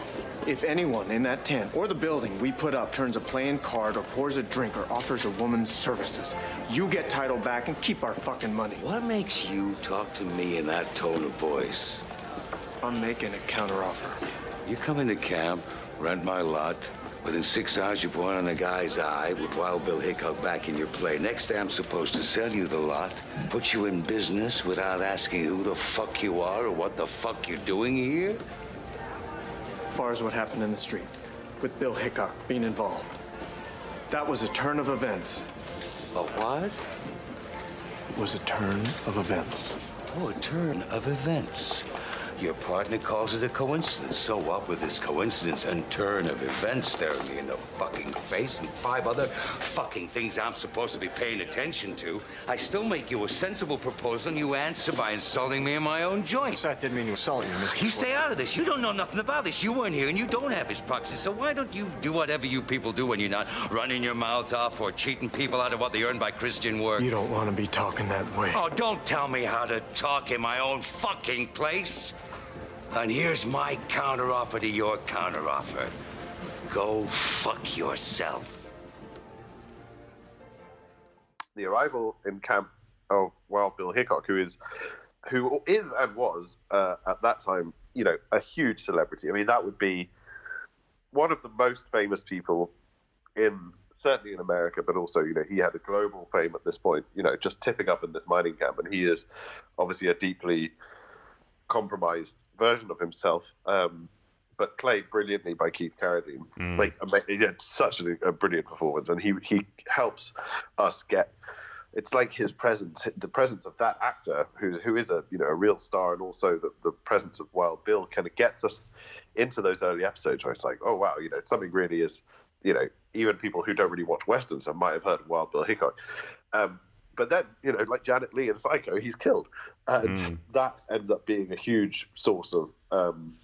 If anyone in that tent or the building we put up turns a playing card or pours a drink or offers a woman services, you get title back and keep our fucking money. What makes you talk to me in that tone of voice? I'm making a counteroffer. You come into camp, rent my lot. Within six hours, you point on a guy's eye with Wild Bill Hickok back in your play. Next day, I'm supposed to sell you the lot, put you in business without asking who the fuck you are or what the fuck you're doing here? As far as what happened in the street, with Bill Hickok being involved. That was a turn of events. A what? It was a turn of events. Oh, a turn of events. Your partner calls it a coincidence. So what with this coincidence and turn of events staring me in the fucking face and five other fucking things I'm supposed to be paying attention to? I still make you a sensible proposal and you answer by insulting me in my own joint. That didn't mean to insult you, Mr. You stay out of this. You don't know nothing about this. You weren't here and you don't have his proxy. So why don't you do whatever you people do when you're not running your mouths off or cheating people out of what they earn by Christian work? You don't want to be talking that way. Oh, don't tell me how to talk in my own fucking place. And here's my counteroffer to your counteroffer. Go fuck yourself. the arrival in camp of Wild Bill Hickok, who is who is and was uh, at that time, you know, a huge celebrity. I mean, that would be one of the most famous people in certainly in America, but also, you know, he had a global fame at this point. You know, just tipping up in this mining camp, and he is obviously a deeply compromised version of himself. Um, but played brilliantly by Keith Carradine. Like, ama- he had such a, a brilliant performance, and he he helps us get. It's like his presence, the presence of that actor, who who is a you know a real star, and also the, the presence of Wild Bill, kind of gets us into those early episodes where it's like, oh wow, you know, something really is, you know, even people who don't really watch westerns might have heard of Wild Bill Hickok. Um, but then, you know, like Janet Leigh in Psycho, he's killed, and that ends up being a huge source of um,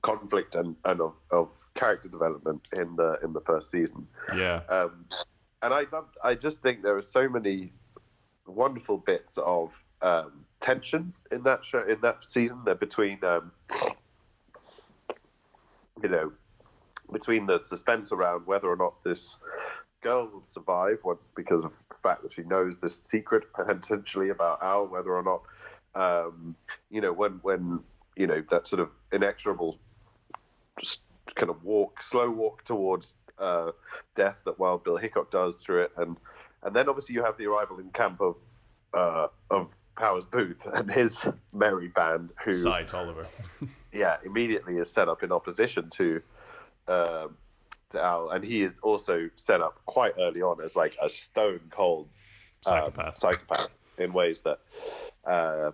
conflict and, and of, of character development in the in the first season. Yeah. Um, and I love, I just think there are so many wonderful bits of um, tension in that show in that season. They're between, um, you know, between the suspense around whether or not this girl will survive, what, because of the fact that she knows this secret potentially about Al, whether or not, um, you know, when when you know that sort of inexorable, just kind of walk, slow walk towards uh, death that Wild Bill Hickok does through it, and and then obviously you have the arrival in camp of uh, of Powers Boothe and his merry band, who Cy Tolliver. [LAUGHS] yeah, immediately is set up in opposition to um Al, and he is also set up quite early on as like a stone cold um, Psychopath. psychopath in ways that uh,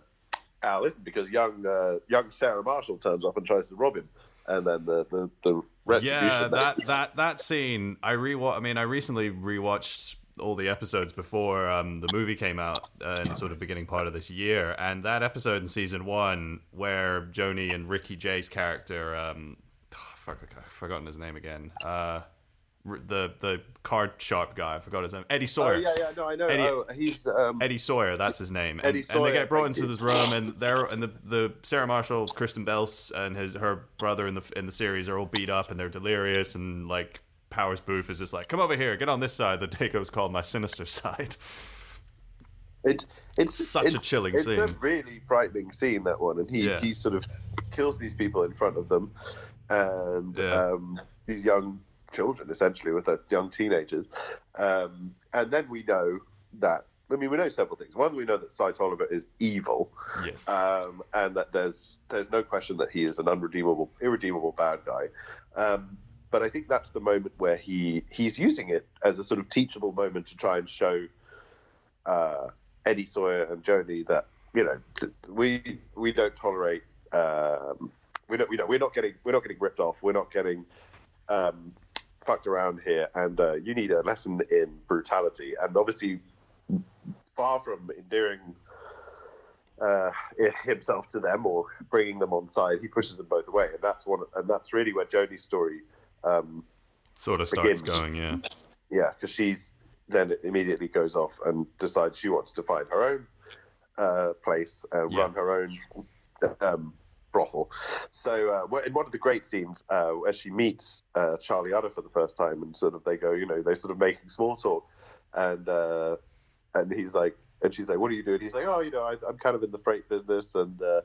Al isn't, because young uh, young Sarah Marshall turns up and tries to rob him, and then the the, the. Yeah, that that that scene. I rewatch. I mean, I recently rewatched all the episodes before um, the movie came out uh, in the sort of beginning part of this year, and that episode in season one where Joanie and Ricky Jay's character, um, fuck, I've forgotten his name again. Uh, the the card sharp guy, I forgot his name. Eddie Oh Sawyer. yeah, yeah, no, I know. Eddie- oh, he's um, Eddie Sawyer, that's his name. And, Eddie and they get brought into this room, and they're and the, the Sarah Marshall, Kristen Bell's, and his her brother in the in the series are all beat up and they're delirious, and like Powers Boothe is just like, "Come over here, get on this side." The Daco's called my sinister [LAUGHS] side. It, it's Such a it's- chilling it's a really frightening scene that one, and he Yeah. he sort of kills these people in front of them, and Yeah. um, these young children essentially with the young teenagers, um, and then we know that. I mean, we know several things. One, we know that Cy Tolliver is evil, Yes. um, and that there's there's no question that he is an unredeemable, irredeemable bad guy. Um, but I think that's the moment where he he's using it as a sort of teachable moment to try and show uh, Eddie Sawyer and Joanie that you know we we don't tolerate um, we don't we don't we're not getting we're not getting ripped off we're not getting um, fucked around here and uh, you need a lesson in brutality and obviously far from endearing uh, himself to them or bringing them on side he pushes them both away and that's one and that's really where Joanie's story um, sort of starts begins. going, yeah. yeah, because she's then immediately goes off and decides she wants to find her own uh, place and Yeah. run her own um, brothel. So uh, in one of the great scenes, uh, where she meets uh, Charlie Utter for the first time, and sort of they go, you know, they're sort of making small talk, and uh, and he's like, and she's like, "What are you doing?" He's like, "Oh, you know, I, I'm kind of in the freight business, and uh,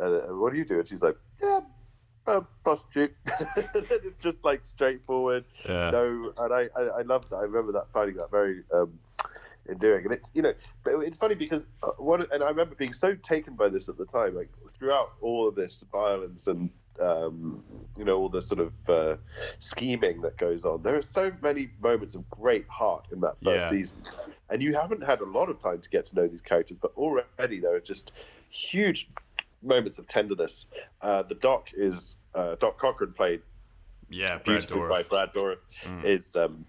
uh, what do you do?" And she's like, "Yeah." Uh, prostitute. [LAUGHS] it's just like straightforward. Yeah. No, and I, I, I love that. I remember that finding that very um, endearing. And it's you know, but it's funny because uh, one, and I remember being so taken by this at the time. Like throughout all of this violence and um, you know all the sort of uh, scheming that goes on, there are so many moments of great heart in that first Yeah. season, and you haven't had a lot of time to get to know these characters, but already there are just huge moments of tenderness. Uh, the Doc is uh, Doc Cochran played Yeah, Brad by. Brad Dourif is um,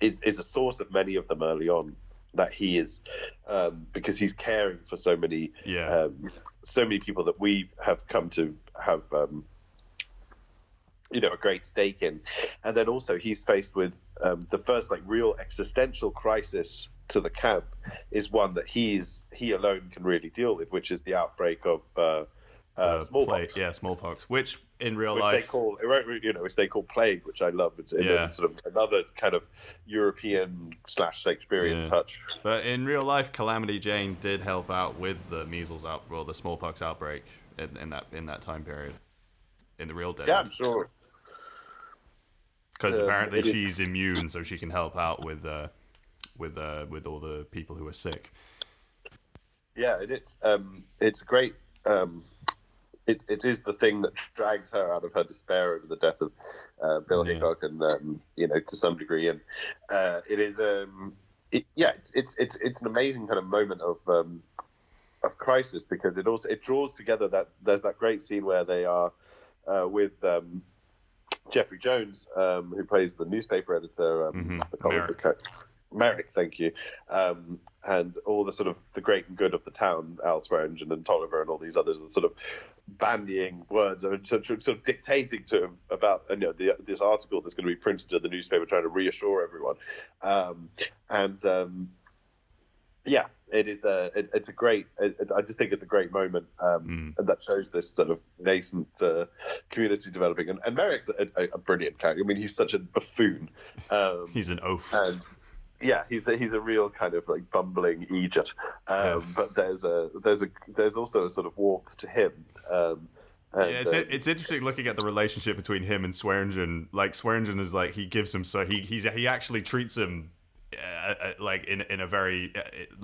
is is a source of many of them early on. That he is um, because he's caring for so many Yeah. um, so many people that we have come to have um, you know a great stake in, and then also he's faced with um, the first like real existential crisis to the camp is one that he's he alone can really deal with, which is the outbreak of uh, uh, Uh, smallpox yeah, smallpox, which in real which they life, call you know which they call plague, which I love. It's, it's sort of another kind of European slash Shakespearean Yeah. touch. but in real life, Calamity Jane did help out with the measles out, well, the smallpox outbreak in, in that in that time period, in the real day. Yeah, I'm sure. because um, apparently she's immune, so she can help out with uh, with uh, with all the people who are sick. Yeah, and it's um, it's great. Um, it, it is the thing that drags her out of her despair over the death of uh, Bill Yeah. Hickok, and um, you know to some degree, and uh, it is um, it, yeah, it's, it's it's it's an amazing kind of moment of um, of crisis because it also it draws together that there's that great scene where they are uh, with um, Jeffrey Jones, um, who plays the newspaper editor, um, Mhm, the comic book Merrick, thank you, um, and all the sort of the great and good of the town, Al Swearengen and Tolliver and all these others, are sort of bandying words and sort of, sort of dictating to him about you know the, this article that's going to be printed in the newspaper, trying to reassure everyone, um, and um, yeah, it is a it, it's a great. It, it- I just think it's a great moment, um, and that shows this sort of nascent uh, community developing. And, and Merrick's a, a, a brilliant character. I mean, he's such a buffoon. [LAUGHS] Um, He's an oaf. and yeah, he's a, he's a real kind of like bumbling Egypt. Um, But there's a there's a there's also a sort of warmth to him. Um, and, yeah, it's, uh, it's interesting looking at the relationship between him and Swearengen. Like Swearengen is like he gives him so he he's he actually treats him uh, uh, like in in a very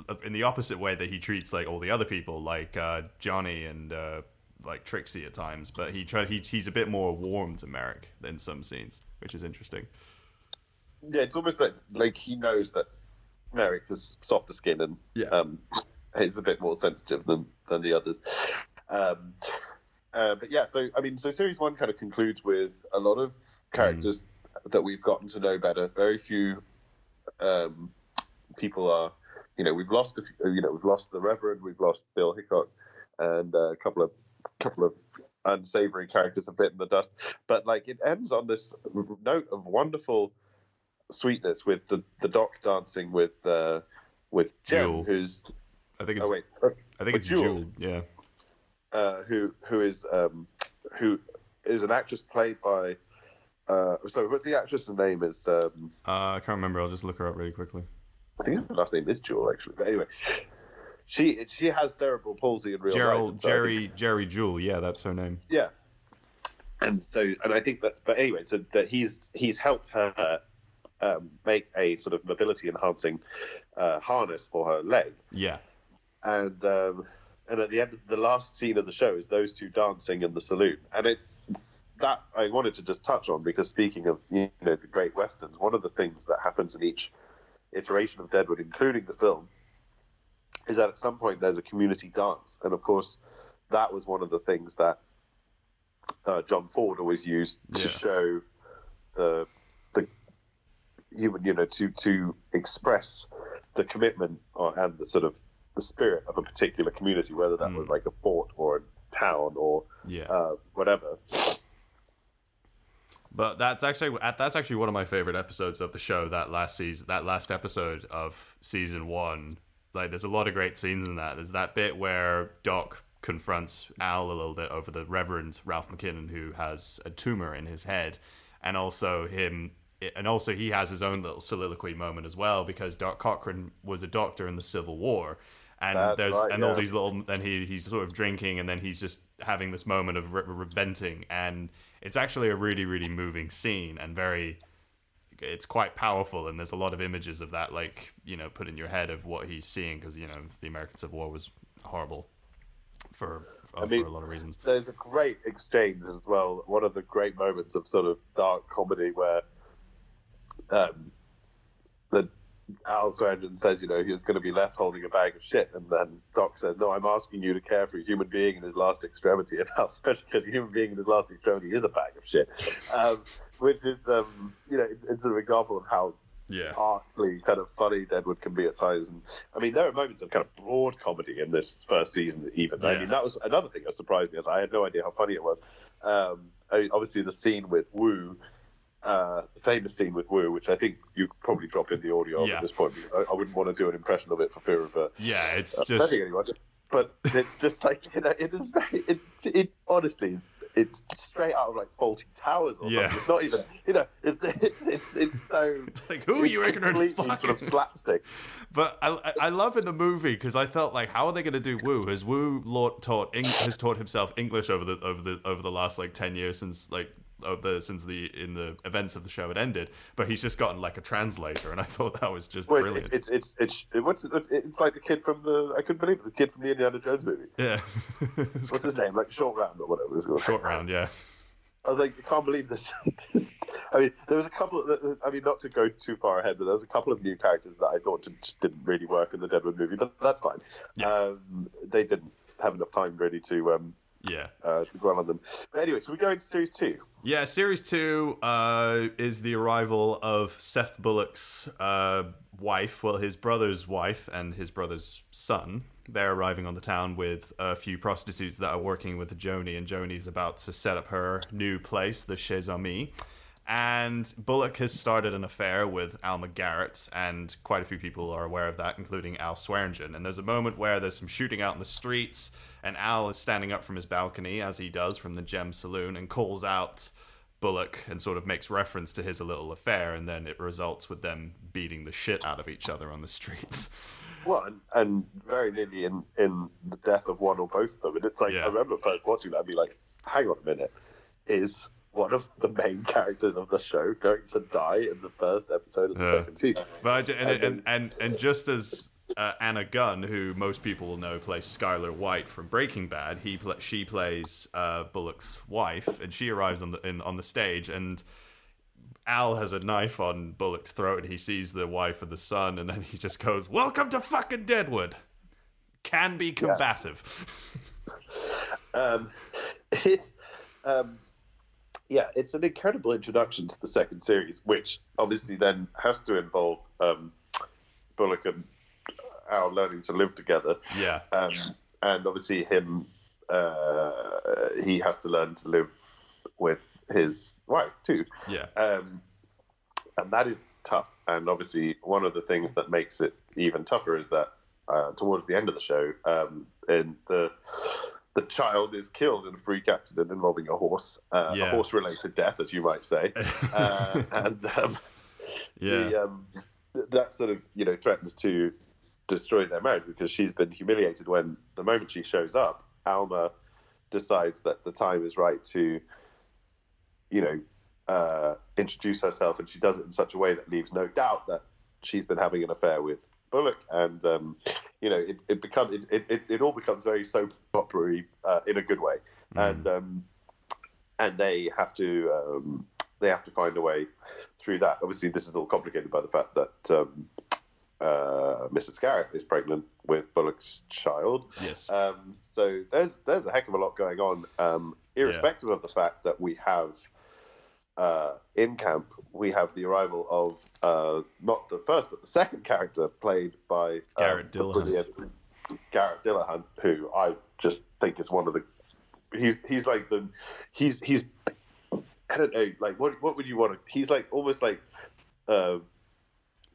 uh, in the opposite way that he treats like all the other people, like uh, Johnny and uh, like Trixie at times. But he try he he's a bit more warm to Merrick in some scenes, which is interesting. Yeah, it's almost like like he knows that Merrick has softer skin and Yeah. um, is a bit more sensitive than than the others. Um, uh, but yeah, so I mean, so series one kind of concludes with a lot of characters that we've gotten to know better. Very few um, people are, you know, we've lost, a few, you know, we've lost the Reverend, we've lost Bill Hickok, and uh, a couple of couple of unsavory characters have bitten the dust. But like, it ends on this note of wonderful sweetness with the the doc dancing with uh, with Jem, Jewel. who's I think it's oh wait, I think it's Jewel. Jewel. Yeah. uh, who who is um, who is an actress played by. Uh, sorry, what's the actress's name? Is um, Uh, I can't remember. I'll just look her up really quickly. I think her last name is Jewell actually. But anyway, she she has cerebral palsy in real Gerald life. so I think- Geri Geri Jewell. Yeah, that's her name. yeah. And so, and I think that's. But anyway, so that he's he's helped her um, make a sort of mobility enhancing uh, harness for her leg. Yeah. and um, and at the end of the last scene of the show is those two dancing in the saloon, and it's that I wanted to just touch on because speaking of you know the great westerns, one of the things that happens in each iteration of Deadwood, including the film, is that at some point there's a community dance, and of course that was one of the things that uh, John Ford always used to Yeah. show the human, you know, to to express the commitment or, and the sort of the spirit of a particular community, whether that was hmm. like a fort or a town or Yeah. uh, whatever. But that's actually uh, that's actually one of my favorite episodes of the show. That last season, that last episode of season one, Like, there's a lot of great scenes in that. There's that bit where Doc confronts Al a little bit over the Reverend Ralph McKinnon, who has a tumor in his head, and also him. And also, he has his own little soliloquy moment as well because Doc Cochran was a doctor in the Civil War, and That's there's right, and all these little and he he's sort of drinking and then he's just having this moment of re- re- venting and it's actually a really really moving scene and very it's quite powerful and there's a lot of images of that like you know put in your head of what he's seeing because you know the American Civil War was horrible for I mean, for a lot of reasons There's a great exchange as well. One of the great moments of sort of dark comedy where um, the Al Swearengen says, you know, he was going to be left holding a bag of shit, and then Doc says, "No, I'm asking you to care for a human being in his last extremity," [LAUGHS] and Al Swearengen, because a human being in his last extremity is a bag of shit, um, which is, um, you know, it's, it's an example of how yeah artfully kind of funny Deadwood can be at times. And I mean, there are moments of kind of broad comedy in this first season, even. I mean, that was another thing that surprised me, as I had no idea how funny it was. Um, I mean, obviously, the scene with Wu, uh, the famous scene with Wu, which I think you could probably drop in the audio Yeah. at this point. I, I wouldn't want to do an impression of it for fear of uh, yeah it's uh, just anyone. But it's just like you know, it is very. It, it honestly is. It's straight out of like Fawlty Towers or Yeah. something. It's not even. You know, it's it's it's, it's so. [LAUGHS] like who it's you reckon are fucking sort of [LAUGHS] slapstick. But I, I- love in the movie because I felt like, how are they going to do Wu? Has Wu taught has taught himself English over the over the over the last like ten years since like of the since the in the events of the show had ended, but he's just gotten like a translator, and I thought that was just Well, brilliant. it's it's it's it, what's it, it's, it's like the kid from the I couldn't believe it, the kid from the Indiana Jones movie. yeah, [LAUGHS] What's his name? Like Short Round or whatever it was called. short round, yeah, I was like, I can't believe this. [LAUGHS] this- I mean, there was a couple. Of, I mean, not to go too far ahead, but there was a couple of new characters that I thought just didn't really work in the Deadwood movie, but that's fine. Yeah. Um, they didn't have enough time really to um, yeah. uh, to dwell on them. But anyway, so we go into series two. Yeah, series two uh, is the arrival of Seth Bullock's uh, wife, well, his brother's wife and his brother's son. They're arriving on the town with a few prostitutes that are working with Joanie, and Joanie's about to set up her new place, the Chez Amis. And Bullock has started an affair with Alma Garrett, and quite a few people are aware of that, including Al Swearengen. And there's a moment where there's some shooting out in the streets, and Al is standing up from his balcony, as he does from the Gem Saloon, and calls out Bullock and sort of makes reference to his little affair, and then it results with them beating the shit out of each other on the streets. Well, and, and very nearly in, in the death of one or both of them. And it's like, Yeah. I remember first watching that and be like, hang on a minute. Is one of the main characters of the show going to die in the first episode of the Yeah. second season? But I ju- and, And and, and, and just as uh, Anna Gunn, who most people will know plays Skyler White from Breaking Bad, he pla she plays uh, Bullock's wife, and she arrives on the in, on the stage, and Al has a knife on Bullock's throat, and he sees the wife and the son, and then he just goes, "Welcome to fucking Deadwood." Can be combative. [LAUGHS] Um, it's um, yeah, it's an incredible introduction to the second series, which obviously then has to involve um, Bullock and Al learning to live together. yeah, um, and obviously him uh, he has to learn to live with his wife too. Yeah, um, and that is tough. And obviously one of the things that makes it even tougher is that uh, towards the end of the show um, in the the child is killed in a freak accident involving a horse, uh, Yeah. a horse-related death, as you might say, [LAUGHS] uh, and um, yeah, the, um, th- that sort of you know threatens to destroy their marriage because she's been humiliated when the moment she shows up, Alma decides that the time is right to, you know, uh, introduce herself, and she does it in such a way that leaves no doubt that she's been having an affair with Bullock, and um, you know, it it become it, it, it, all becomes very soap opera uh, in a good way, and um, and they have to um, they have to find a way through that. Obviously, this is all complicated by the fact that um, uh, Mrs. Garrett is pregnant with Bullock's child. yes, Um, so there's there's a heck of a lot going on, um, irrespective of the fact that we have uh, in camp we have the arrival of uh, not the first but the second character played by um, Garrett Dillahunt. Garrett Dillahunt, who I just think is one of the he's he's like the he's he's I don't know like what what would you want to he's like almost like uh,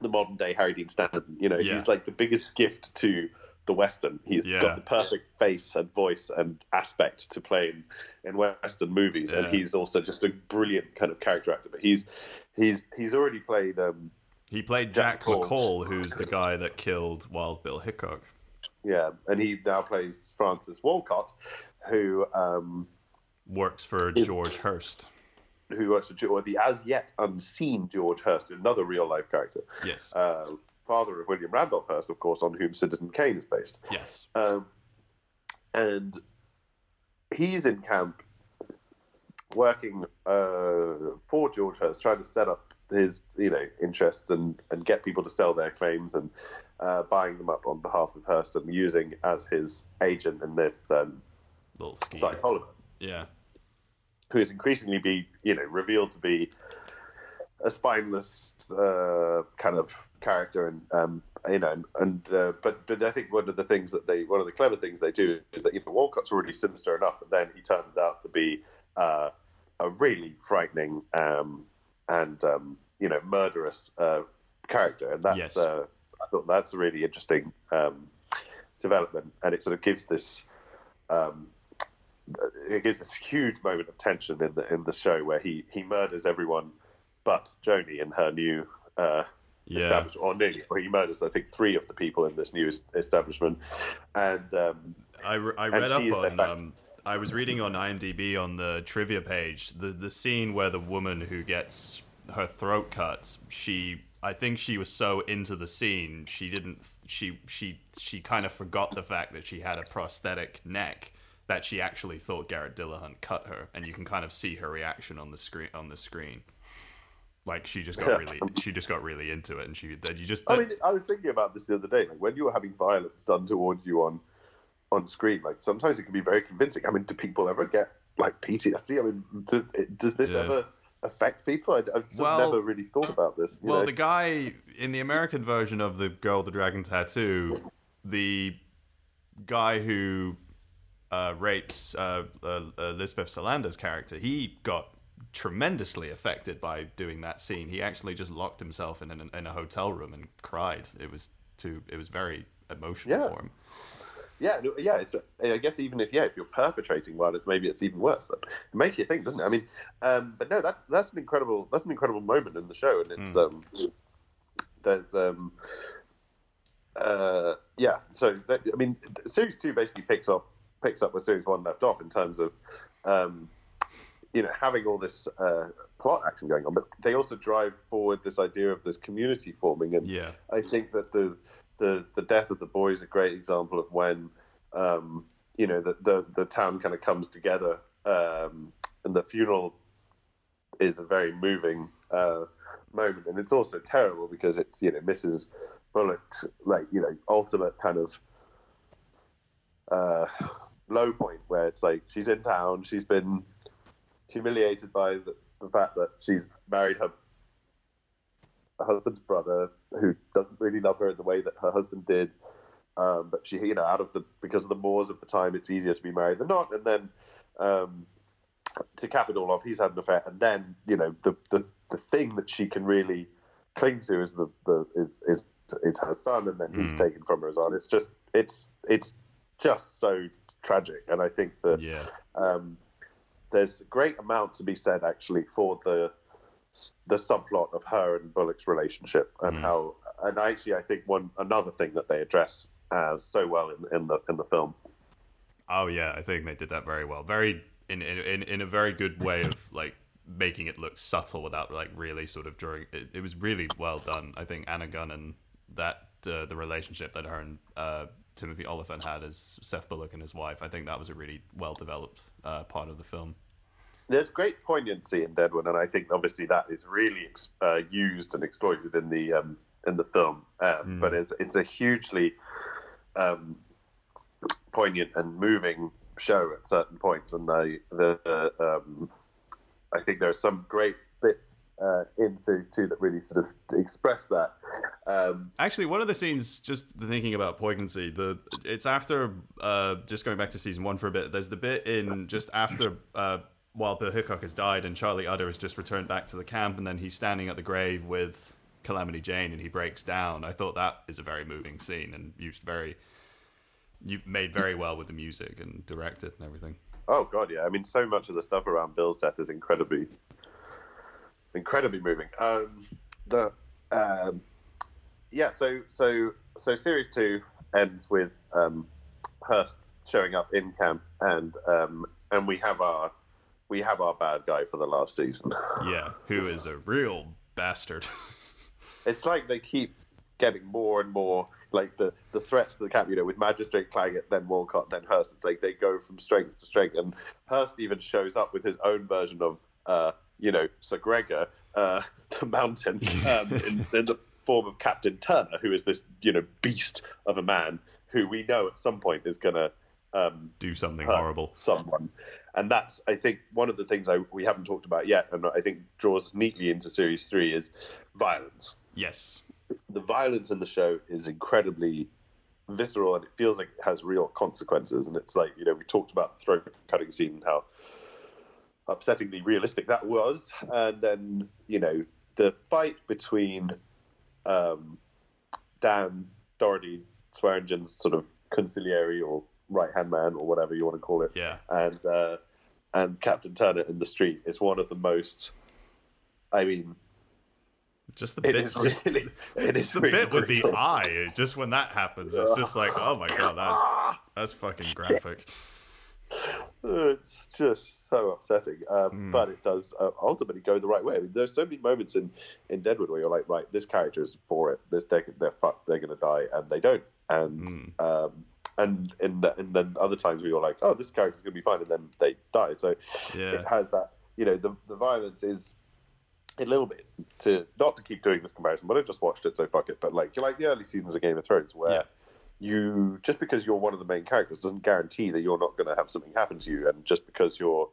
the modern day Harry Dean Stanton. You know, Yeah. he's like the biggest gift to the Western. He's Yeah. got the perfect face and voice and aspect to play in, in Western movies, and he's also just a brilliant kind of character actor. But he's he's he's already played. Um, He played Jack Jack McCall. McCall, who's the guy that killed Wild Bill Hickok. yeah, and he now plays Francis Wolcott, who um, Works for Is- George Hearst. Who works for or the as yet unseen George Hearst, another real life character, Yes. uh, father of William Randolph Hearst, of course, on whom Citizen Kane is based. yes. Um, and he's in camp working uh, for George Hearst, trying to set up his, you know, interests and, and get people to sell their claims and uh, buying them up on behalf of Hearst and using as his agent in this um, Little scheme. Yeah. Who is increasingly be, you know, revealed to be a spineless uh, kind of character, and um, you know, and, and uh, but but I think one of the things that they, one of the clever things they do is that you know Wolcott's already sinister enough, and then he turns out to be uh, a really frightening um, and um, you know murderous uh, character, and that's Yes. uh, I thought that's a really interesting um, development, and it sort of gives this. Um, it gives this huge moment of tension in the in the show where he he murders everyone but Joanie and her new uh, Yeah. establishment, or nearly, or he murders I think three of the people in this new establishment, and um, I, re- I read up on. Um, I was reading on IMDb on the trivia page the the scene where the woman who gets her throat cut. She, I think she was so into the scene she didn't. She she she kind of forgot the fact that she had a prosthetic neck that she actually thought Garrett Dillahunt cut her, and you can kind of see her reaction on the screen on the screen. Like she just got Yeah. really, she just got really into it, and she that you just I mean I was thinking about this the other day, like when you were having violence done towards you on on screen, like sometimes it can be very convincing. I mean, do people ever get like PTSD? I mean, does, does this Yeah. ever affect people? I, I've Well- never really thought about this. Well, know? the guy in the American version of the Girl with the Dragon Tattoo, the guy who uh, rapes uh, uh, Elizabeth Salander's character, he got tremendously affected by doing that scene. He actually just locked himself in, an, in a hotel room and cried. It was too. It was very emotional Yeah. for him. Yeah, yeah. It's, I guess even if yeah, if you're perpetrating violence, maybe it's even worse. But it makes you think, doesn't it? I mean, um, but no, that's that's an incredible that's an incredible moment in the show, and it's um, there's um, uh, yeah. So that, I mean, series two basically picks up picks up where series one left off in terms of um, you know having all this uh, plot action going on, but they also drive forward this idea of this community forming, and Yeah. I think that the the the death of the boy is a great example of when um, you know the, the the town kind of comes together, um, and the funeral is a very moving uh, moment, and it's also terrible because it's you know Mrs. Bullock's like you know ultimate kind of uh, low point where it's like she's in town, she's been humiliated by the, the fact that she's married her husband's brother who doesn't really love her in the way that her husband did. Um, but she, you know, out of the because of the mores of the time, it's easier to be married than not. And then um, to cap it all off, he's had an affair, and then you know the the, the thing that she can really cling to is the, the is is it's her son, and then he's taken from her as well. It's just it's it's just so tragic, and I think that Yeah. um, there's a great amount to be said actually for the the subplot of her and Bullock's relationship and how and actually I think one another thing that they address uh, so well in, in the in the film. Oh yeah, I think they did that very well. Very in in in, in a very good way of like making it look subtle without like really sort of drawing. It, it was really well done. I think Anna Gunn and that uh, the relationship that her and uh, Timothy Olyphant had as Seth Bullock and his wife. I think that was a really well developed uh, part of the film. There's great poignancy in Deadwood, and I think obviously that is really ex- uh, used and exploited in the um, in the film. Um, But it's it's a hugely um, poignant and moving show at certain points, and I the uh, um, I think there are some great bits uh, in series two that really sort of express that. Um, Actually, one of the scenes, just thinking about poignancy, the it's after uh, just going back to season one for a bit. There's the bit in just after uh, while Bill Hickok has died and Charlie Utter has just returned back to the camp, and then he's standing at the grave with Calamity Jane and he breaks down. I thought that is a very moving scene and used very you made very well with the music and directed and everything. Oh god, yeah. I mean, so much of the stuff around Bill's death is incredibly, incredibly moving. Um, the um, yeah, so so so series two ends with um, Hearst showing up in camp, and um, and we have our we have our bad guy for the last season. Yeah, who is a real bastard. [LAUGHS] it's like they keep getting more and more like the the threats to the camp, you know, with Magistrate Claggett, then Wolcott, then Hearst. It's like they go from strength to strength, and Hearst even shows up with his own version of, uh, you know, Sir Gregor, uh, [LAUGHS] the Mountain, [LAUGHS] um, in, in the form of Captain Turner, who is this, you know, beast of a man who we know at some point is going to um, do something horrible. Someone, and that's I think one of the things I, we haven't talked about yet, and I think draws neatly into series three is violence. Yes, the violence in the show is incredibly visceral and it feels like it has real consequences. And it's like, you know, we talked about the throat cutting scene and how upsettingly realistic that was. And then, you know, the fight between um, Dan, Dority, Swearengen's sort of conciliary or right hand man or whatever you want to call it. Yeah. And, uh, and Captain Turner in the street is one of the most, I mean, just the bit, just, really, [LAUGHS] just the really bit with the eye. Just when that happens, it's just like, oh my god, that's that's fucking [LAUGHS] graphic. It's just so upsetting, um, mm. but it does uh, ultimately go the right way. I mean, there's so many moments in, in Deadwood where you're like, right, this character is for it. This they're, they're fucked. They're gonna die, and they don't. And mm. um, and in the, and then other times where you're like, oh, this character's gonna be fine, and then they die. So yeah. it has that. You know, the the violence is a little bit to not to keep doing this comparison, but I just watched it, so fuck it. But like you like the early seasons of Game of Thrones, where yeah. You just because you're one of the main characters doesn't guarantee that you're not going to have something happen to you, and just because you're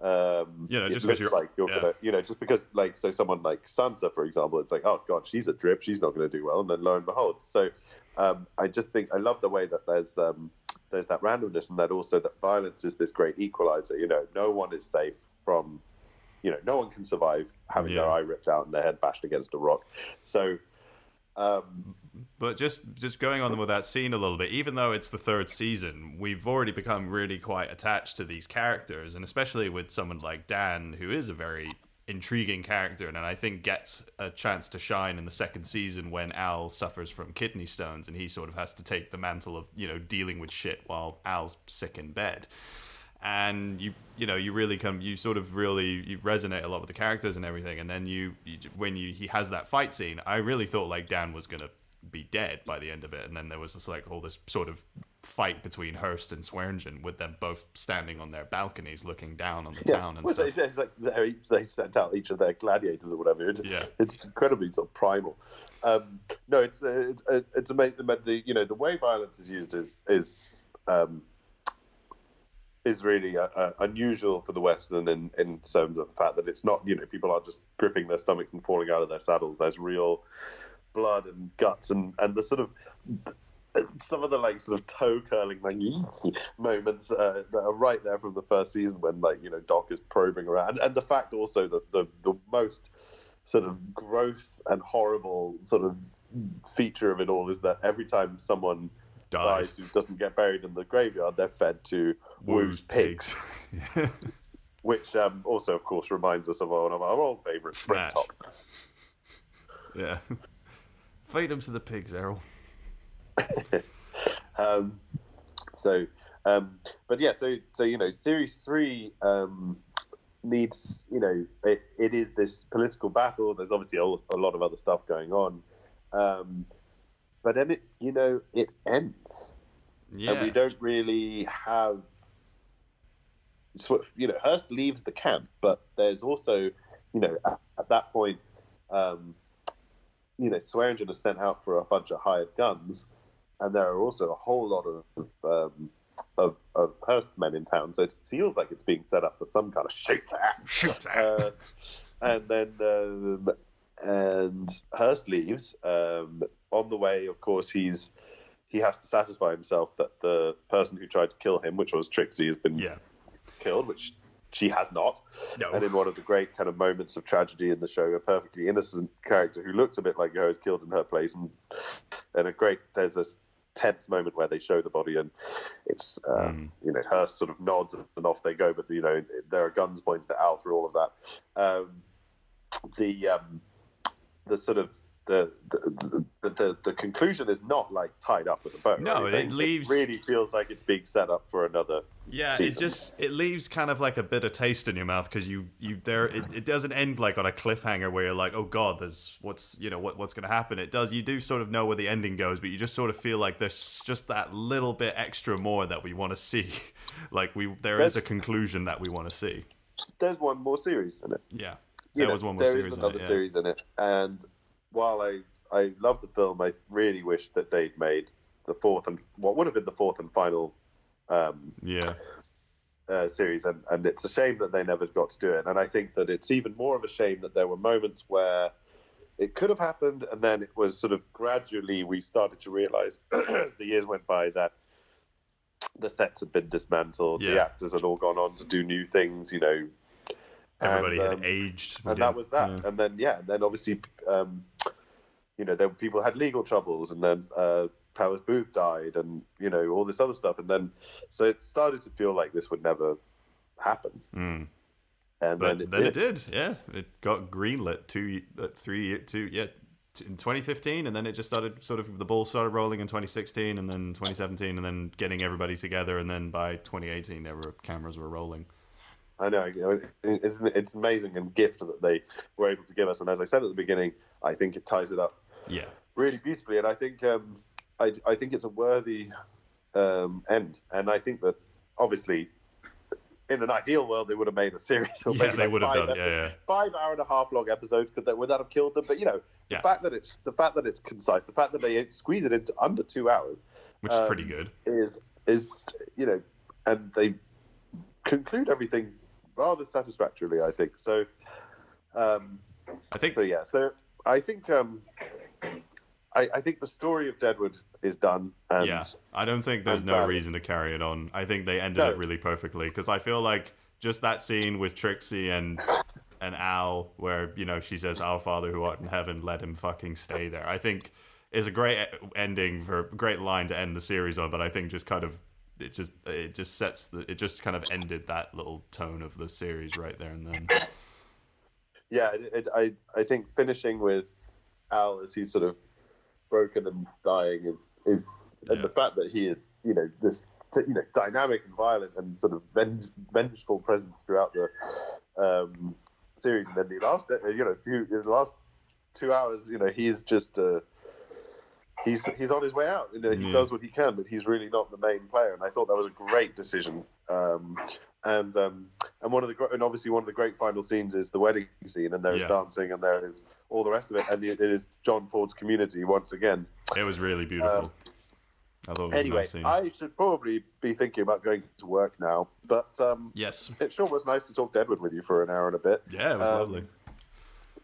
um, yeah, just because you're like you're yeah. gonna, you know, just because like so someone like Sansa, for example, it's like, oh god, she's a drip, she's not going to do well, and then lo and behold. So um, I just think I love the way that there's um, there's that randomness, and that also that violence is this great equalizer. You know, no one is safe from you know, no one can survive having yeah. their eye ripped out and their head bashed against a rock. So, um, but just just going on with that scene a little bit, even though it's the third season, we've already become really quite attached to these characters, and especially with someone like Dan, who is a very intriguing character, and I think gets a chance to shine in the second season when Al suffers from kidney stones, and he sort of has to take the mantle of you know dealing with shit while Al's sick in bed and you you know you really come you sort of really you resonate a lot with the characters and everything and then you, you when you he has that fight scene i really thought like dan was gonna be dead by the end of it and then there was this like all this sort of fight between Hearst and Swearengen with them both standing on their balconies looking down on the yeah. town and well, stuff. It's, like they, they sent out each of their gladiators or whatever. It's, yeah. it's incredibly sort of primal. Um, no, it's it's, it's amazing. The you know the way violence is used is is um, is really uh, uh, unusual for the Western in, in terms of the fact that it's not, you know, people are just gripping their stomachs and falling out of their saddles. There's real blood and guts and, and the sort of some of the like sort of toe curling like [LAUGHS] moments uh, that are right there from the first season when like you know Doc is probing around and, and the fact also that the the most sort of gross and horrible sort of feature of it all is that every time someone dies. who doesn't get buried in the graveyard, they're fed to pigs. pigs. [LAUGHS] Which um, also, of course, reminds us of one of our old favourites, Snatch. [LAUGHS] Yeah. Feed them to the pigs, Errol. [LAUGHS] um, so, um, but yeah, so so you know, series three um, needs you know it, it is this political battle. There's obviously a, a lot of other stuff going on. Um, but then it, you know, it ends, yeah. and we don't really have. So, you know, Hearst leaves the camp, but there's also, you know, at, at that point, um, you know, Swearengen is sent out for a bunch of hired guns, and there are also a whole lot of um, of, of Hearst men in town. So it feels like it's being set up for some kind of shoot [LAUGHS] Shoot uh, and then um, and Hearst leaves. Um, on the way, of course, he's he has to satisfy himself that the person who tried to kill him, which was Trixie, has been yeah. killed, which she has not. No. And in one of the great kind of moments of tragedy in the show, a perfectly innocent character who looks a bit like her is killed in her place, and and a great there's this tense moment where they show the body and it's uh, you know her sort of nods and off they go, but you know there are guns pointed at Al through all of that. Um, the um, the sort of the the, the the the conclusion is not like tied up with a bow. No, it leaves- really feels like it's being set up for another. Yeah, it just it leaves kind of like a bitter taste in your mouth because you you there it, it doesn't end like on a cliffhanger where you're like oh god there's what's you know what what's gonna happen it does you do sort of know where the ending goes but you just sort of feel like there's just that little bit extra more that we want to see [LAUGHS] like we there is a conclusion that we want to see There's one more series in it. yeah you there know, was one more there series is in it, yeah. series in it, and while I I love the film, I really wish that they'd made the fourth and what would have been the fourth and final um, yeah uh, series, and, and it's a shame that they never got to do it. And I think that it's even more of a shame that there were moments where it could have happened, and then it was sort of gradually we started to realize [CLEARS THROAT] as the years went by that the sets had been dismantled, the actors had all gone on to do new things, you know. everybody and, had um, aged and that was that. Yeah. And then yeah, and then obviously, um, you know, there people had legal troubles, and then uh, Powers Boothe died, and you know all this other stuff, and then so it started to feel like this would never happen. Mm. And but then it then did. it did yeah it got greenlit two uh, three two yeah in 2015 and then it just started sort of the ball started rolling in 2016 and then 2017 and then getting everybody together and then by 2018 there were cameras were rolling I know, it's it's amazing and gift that they were able to give us. And as I said at the beginning, I think it ties it up yeah really beautifully. And I think um, I I think it's a worthy um, end. And I think that obviously. In an ideal world, they would have made a series. Or [LAUGHS] Yeah, maybe they like would have five done, yeah, yeah. Five hour and a half long episodes could that would that have killed them? But you know, the Yeah. fact that it's the fact that it's concise, the fact that they squeeze it into under two hours, which is um, pretty good is is you know, and they conclude everything rather satisfactorily, I think. So, um, I think so yeah. So I think um, I, I think the story of Deadwood is done, and yeah I don't think there's no valid. reason to carry it on I think they ended No. it really perfectly because I feel like just that scene with Trixie and and Al where you know she says our father who art in heaven let him fucking stay there I think is a great ending for a great line to end the series on but I think just kind of it just it just sets the it just kind of ended that little tone of the series right there and then yeah, it, it, I I think finishing with Al as he sort of broken and dying is is and the fact that he is you know this you know dynamic and violent and sort of venge, vengeful presence throughout the um, series, and then the last uh, you know few in the last two hours, you know he's just. Uh, He's, he's on his way out. You know, he Yeah. does what he can, but he's really not the main player. And I thought that was a great decision. Um, and um, and one of the and obviously one of the great final scenes is the wedding scene, and there is Yeah. dancing, and there is all the rest of it, and it is John Ford's community once again. it was really beautiful I thought it was a Anyway, nice scene I should probably be thinking about going to work now, but um, yes it sure was nice to talk Deadwood with you for an hour and a bit. yeah it was Um, lovely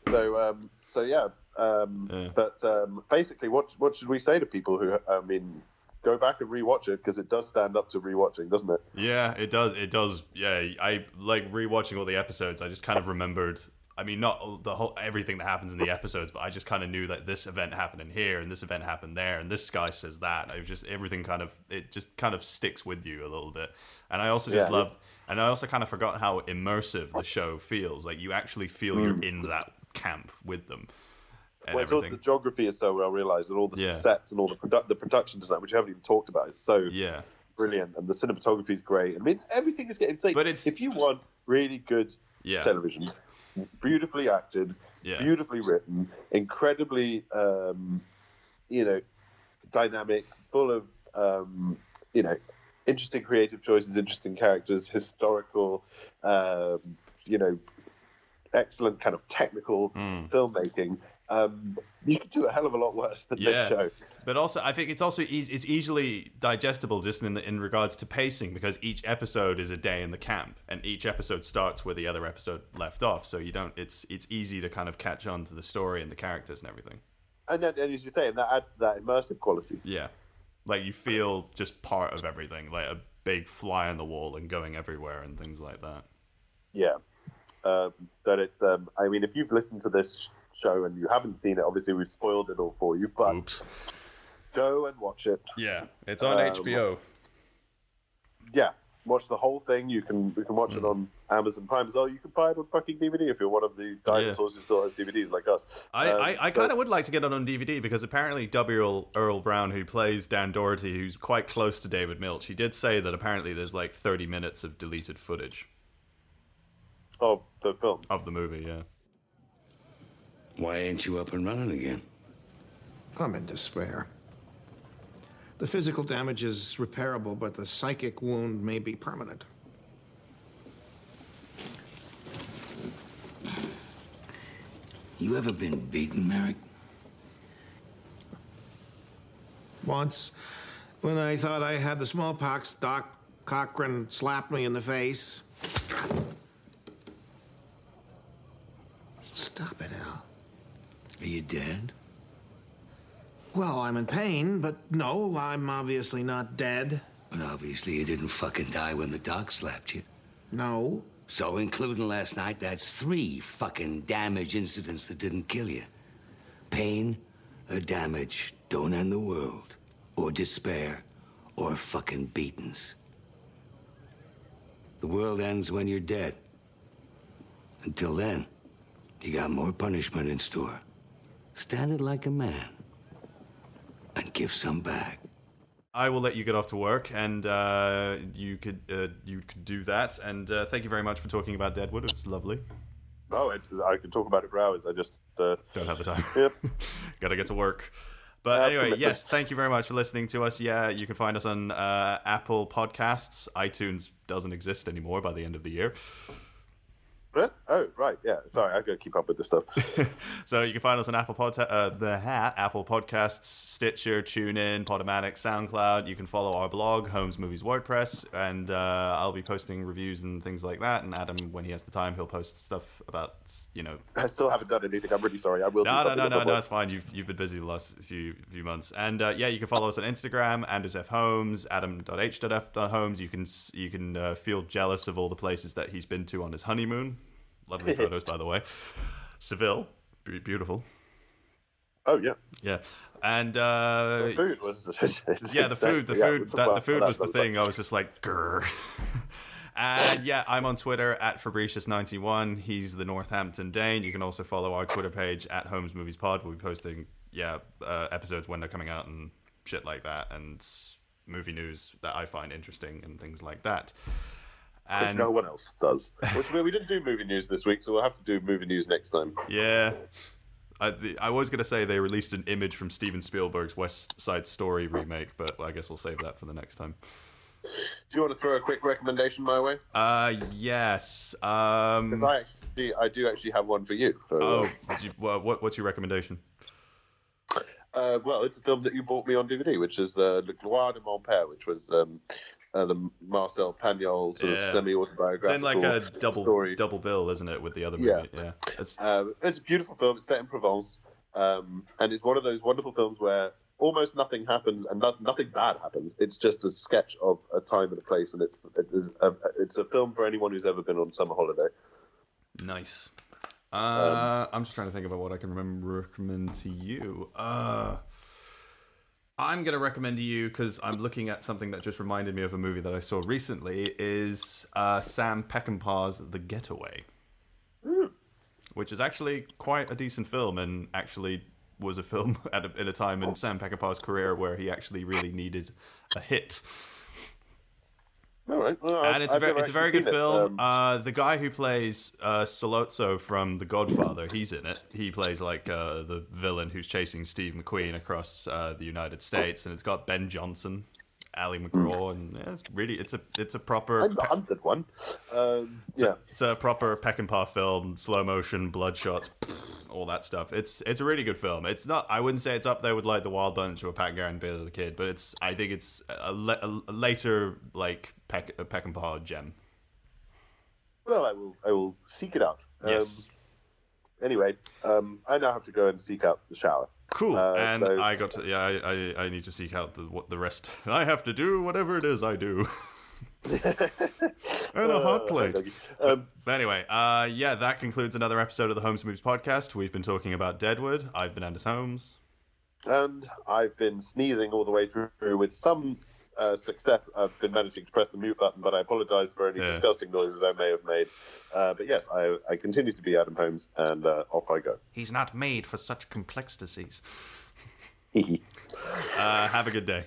So um, so yeah, um, Yeah. but um, basically, what what should we say to people who I mean, go back and rewatch it because it does stand up to rewatching, doesn't it? Yeah, it does. It does. Yeah, I like rewatching all the episodes. I just kind of remembered. I mean, not the whole everything that happens in the episodes, but I just kind of knew that this event happened in here and this event happened there, and this guy says that. I was just everything kind of it just kind of sticks with you a little bit. And I also just Yeah. loved, and I also kind of forgot how immersive the show feels. Like you actually feel you're mm. in that camp with them. Well, it's all, the geography is so well realized, and all the Yeah. sets and all the produ- the production design, which you haven't even talked about, is so yeah, brilliant, and the cinematography is great. I mean, everything is getting. But it's- if you want really good yeah, television, beautifully acted, yeah, beautifully written, incredibly, um, you know, dynamic, full of, um, you know, interesting creative choices, interesting characters, historical, um, you know, excellent kind of technical Mm. filmmaking. Um, you could do a hell of a lot worse than Yeah. this show. But also, I think it's also easy, it's easily digestible just in the, in regards to pacing because each episode is a day in the camp, and each episode starts where the other episode left off. So you don't. It's it's easy to kind of catch on to the story and the characters and everything. And then, and as you say, and that adds to that immersive quality. Yeah, like you feel just part of everything, like a big fly on the wall and going everywhere and things like that. yeah, um, but it's. Um, I mean, if you've listened to this show and you haven't seen it, obviously we've spoiled it all for you. But Oops. go and watch it. Yeah, it's on Um, HBO. Yeah, watch the whole thing. You can you can watch Hmm. it on Amazon Prime as well. You can buy it on fucking DVD if you're one of the dinosaurs who still has DVDs like us. I, Um, I, I so- kind of would like to get it on DVD because apparently W. Earl, Earl Brown, who plays Dan Dority, who's quite close to David Milch, he did say that apparently there's like 30 minutes of deleted footage of the film. of the movie. Yeah. Why ain't you up and running again? I'm in despair. The physical damage is repairable, but the psychic wound may be permanent. You ever been beaten, Merrick? Once, when I thought I had the smallpox, Doc Cochran slapped me in the face. Stop it, Al. Are you dead? Well, I'm in pain, but no, I'm obviously not dead. But obviously you didn't fucking die when the doc slapped you. No. So, including last night, that's three fucking damage incidents that didn't kill you. Pain or damage don't end the world. Or despair. Or fucking beatings. The world ends when you're dead. Until then, you got more punishment in store. Stand it like a man. And give some back. I will let you get off to work, and uh, you could uh, you could do that. And uh, thank you very much for talking about Deadwood. It's lovely. Oh, it, I can talk about it for hours. I just uh, Don't have the time. Yep. [LAUGHS] Gotta get to work. But anyway, yes, thank you very much for listening to us. Yeah, you can find us on uh, Apple Podcasts. iTunes doesn't exist anymore by the end of the year. Oh, right. Yeah. Sorry, I've gotta keep up with this stuff. [LAUGHS] So you can find us on Apple Pod, uh, the ha- Apple Podcasts, Stitcher, TuneIn, Podomatic, SoundCloud. You can follow our blog, Holmes Movies WordPress, and uh, I'll be posting reviews and things like that. And Adam, when he has the time, he'll post stuff about you know. [LAUGHS] I still haven't done anything. I'm really sorry. I will. do No, no, no, no, no. It's fine. You've you've been busy the last few few months, and uh, yeah, you can follow us on Instagram, Anders F Holmes, Adam.h.f.holmes. You can you can uh, feel jealous of all the places that he's been to on his honeymoon. Lovely photos, by the way. Seville, be- beautiful. Oh yeah. Yeah, and uh, The food was. [LAUGHS] yeah, the food, the food, we'll that, the food was the thing. I was just like, grr. and yeah, I'm on Twitter at Fabricius91. He's the Northampton Dane. You can also follow our Twitter page at Holmes Movies Pod. We'll be posting, yeah, uh, episodes when they're coming out and shit like that, and movie news that I find interesting and things like that. Which And no one else does. Which we, didn't do movie news this week, so we'll have to do movie news next time. yeah. I, the, I was gonna say they released an image from Steven Spielberg's West Side Story remake, but I guess we'll save that for the next time. Do you want to throw a quick recommendation my way? Uh, yes. Um, Because I actually, I do actually have one for you. For, Oh, you, well, what, what's your recommendation? Uh, well, it's a film that you bought me on DVD, which is uh, Le Gloire de Mon Père, which was um, uh, the Marcel Pagnol sort Yeah. of semi-autobiographical It's in like a double story. double bill, isn't it, with the other Yeah. movie? Yeah. It's, Um, it's a beautiful film. It's set in Provence, um, and it's one of those wonderful films where almost nothing happens and no, nothing bad happens. It's just a sketch of a time and a place, and it's it is a, it's a film for anyone who's ever been on summer holiday. nice. Uh, I'm just trying to think about what I can remember recommend to you. Uh, I'm gonna recommend to you because I'm looking at something that just reminded me of a movie that I saw recently. Is uh, Sam Peckinpah's The Getaway, which is actually quite a decent film and actually was a film [LAUGHS] at a, at a time in Sam Peckinpah's career where he actually really needed a hit. All right, well, and I've- it's a I've very, it's a very good film. Um, uh, the guy who plays uh, Sollozzo from The Godfather, he's in it. He plays like uh, the villain who's chasing Steve McQueen across uh, the United States, and it's got Ben Johnson, Ali MacGraw, and yeah, it's really it's a it's a proper I'm hunted one. Um, yeah, it's a proper Peckinpah film, slow motion, blood shots, all that stuff. It's it's a really good film. It's not. I wouldn't say it's up there with like The Wild Bunch or Pat Garrett and Billy the Kid, but it's. I think it's a, le- a later like Peck, a Peckinpah gem. well, I will I will seek it out. Um, Yes. Anyway, um, I now have to go and seek out the shower. Cool. Uh, and so- I got to. Yeah, I, I I need to seek out the what the rest. [LAUGHS] I have to do whatever it is I do. [LAUGHS] [LAUGHS] and a hot plate. Um, But anyway, uh, yeah, that concludes another episode of the Holmes Moves podcast. We've been talking about Deadwood. I've been Anders Holmes. and I've been sneezing all the way through with some uh, success. I've been managing to press the mute button, but I apologise for any Yeah. disgusting noises I may have made. Uh, but yes, I, I continue to be Adam Holmes, and uh, off I go. He's not made for such complex disease. [LAUGHS] uh, have a good day.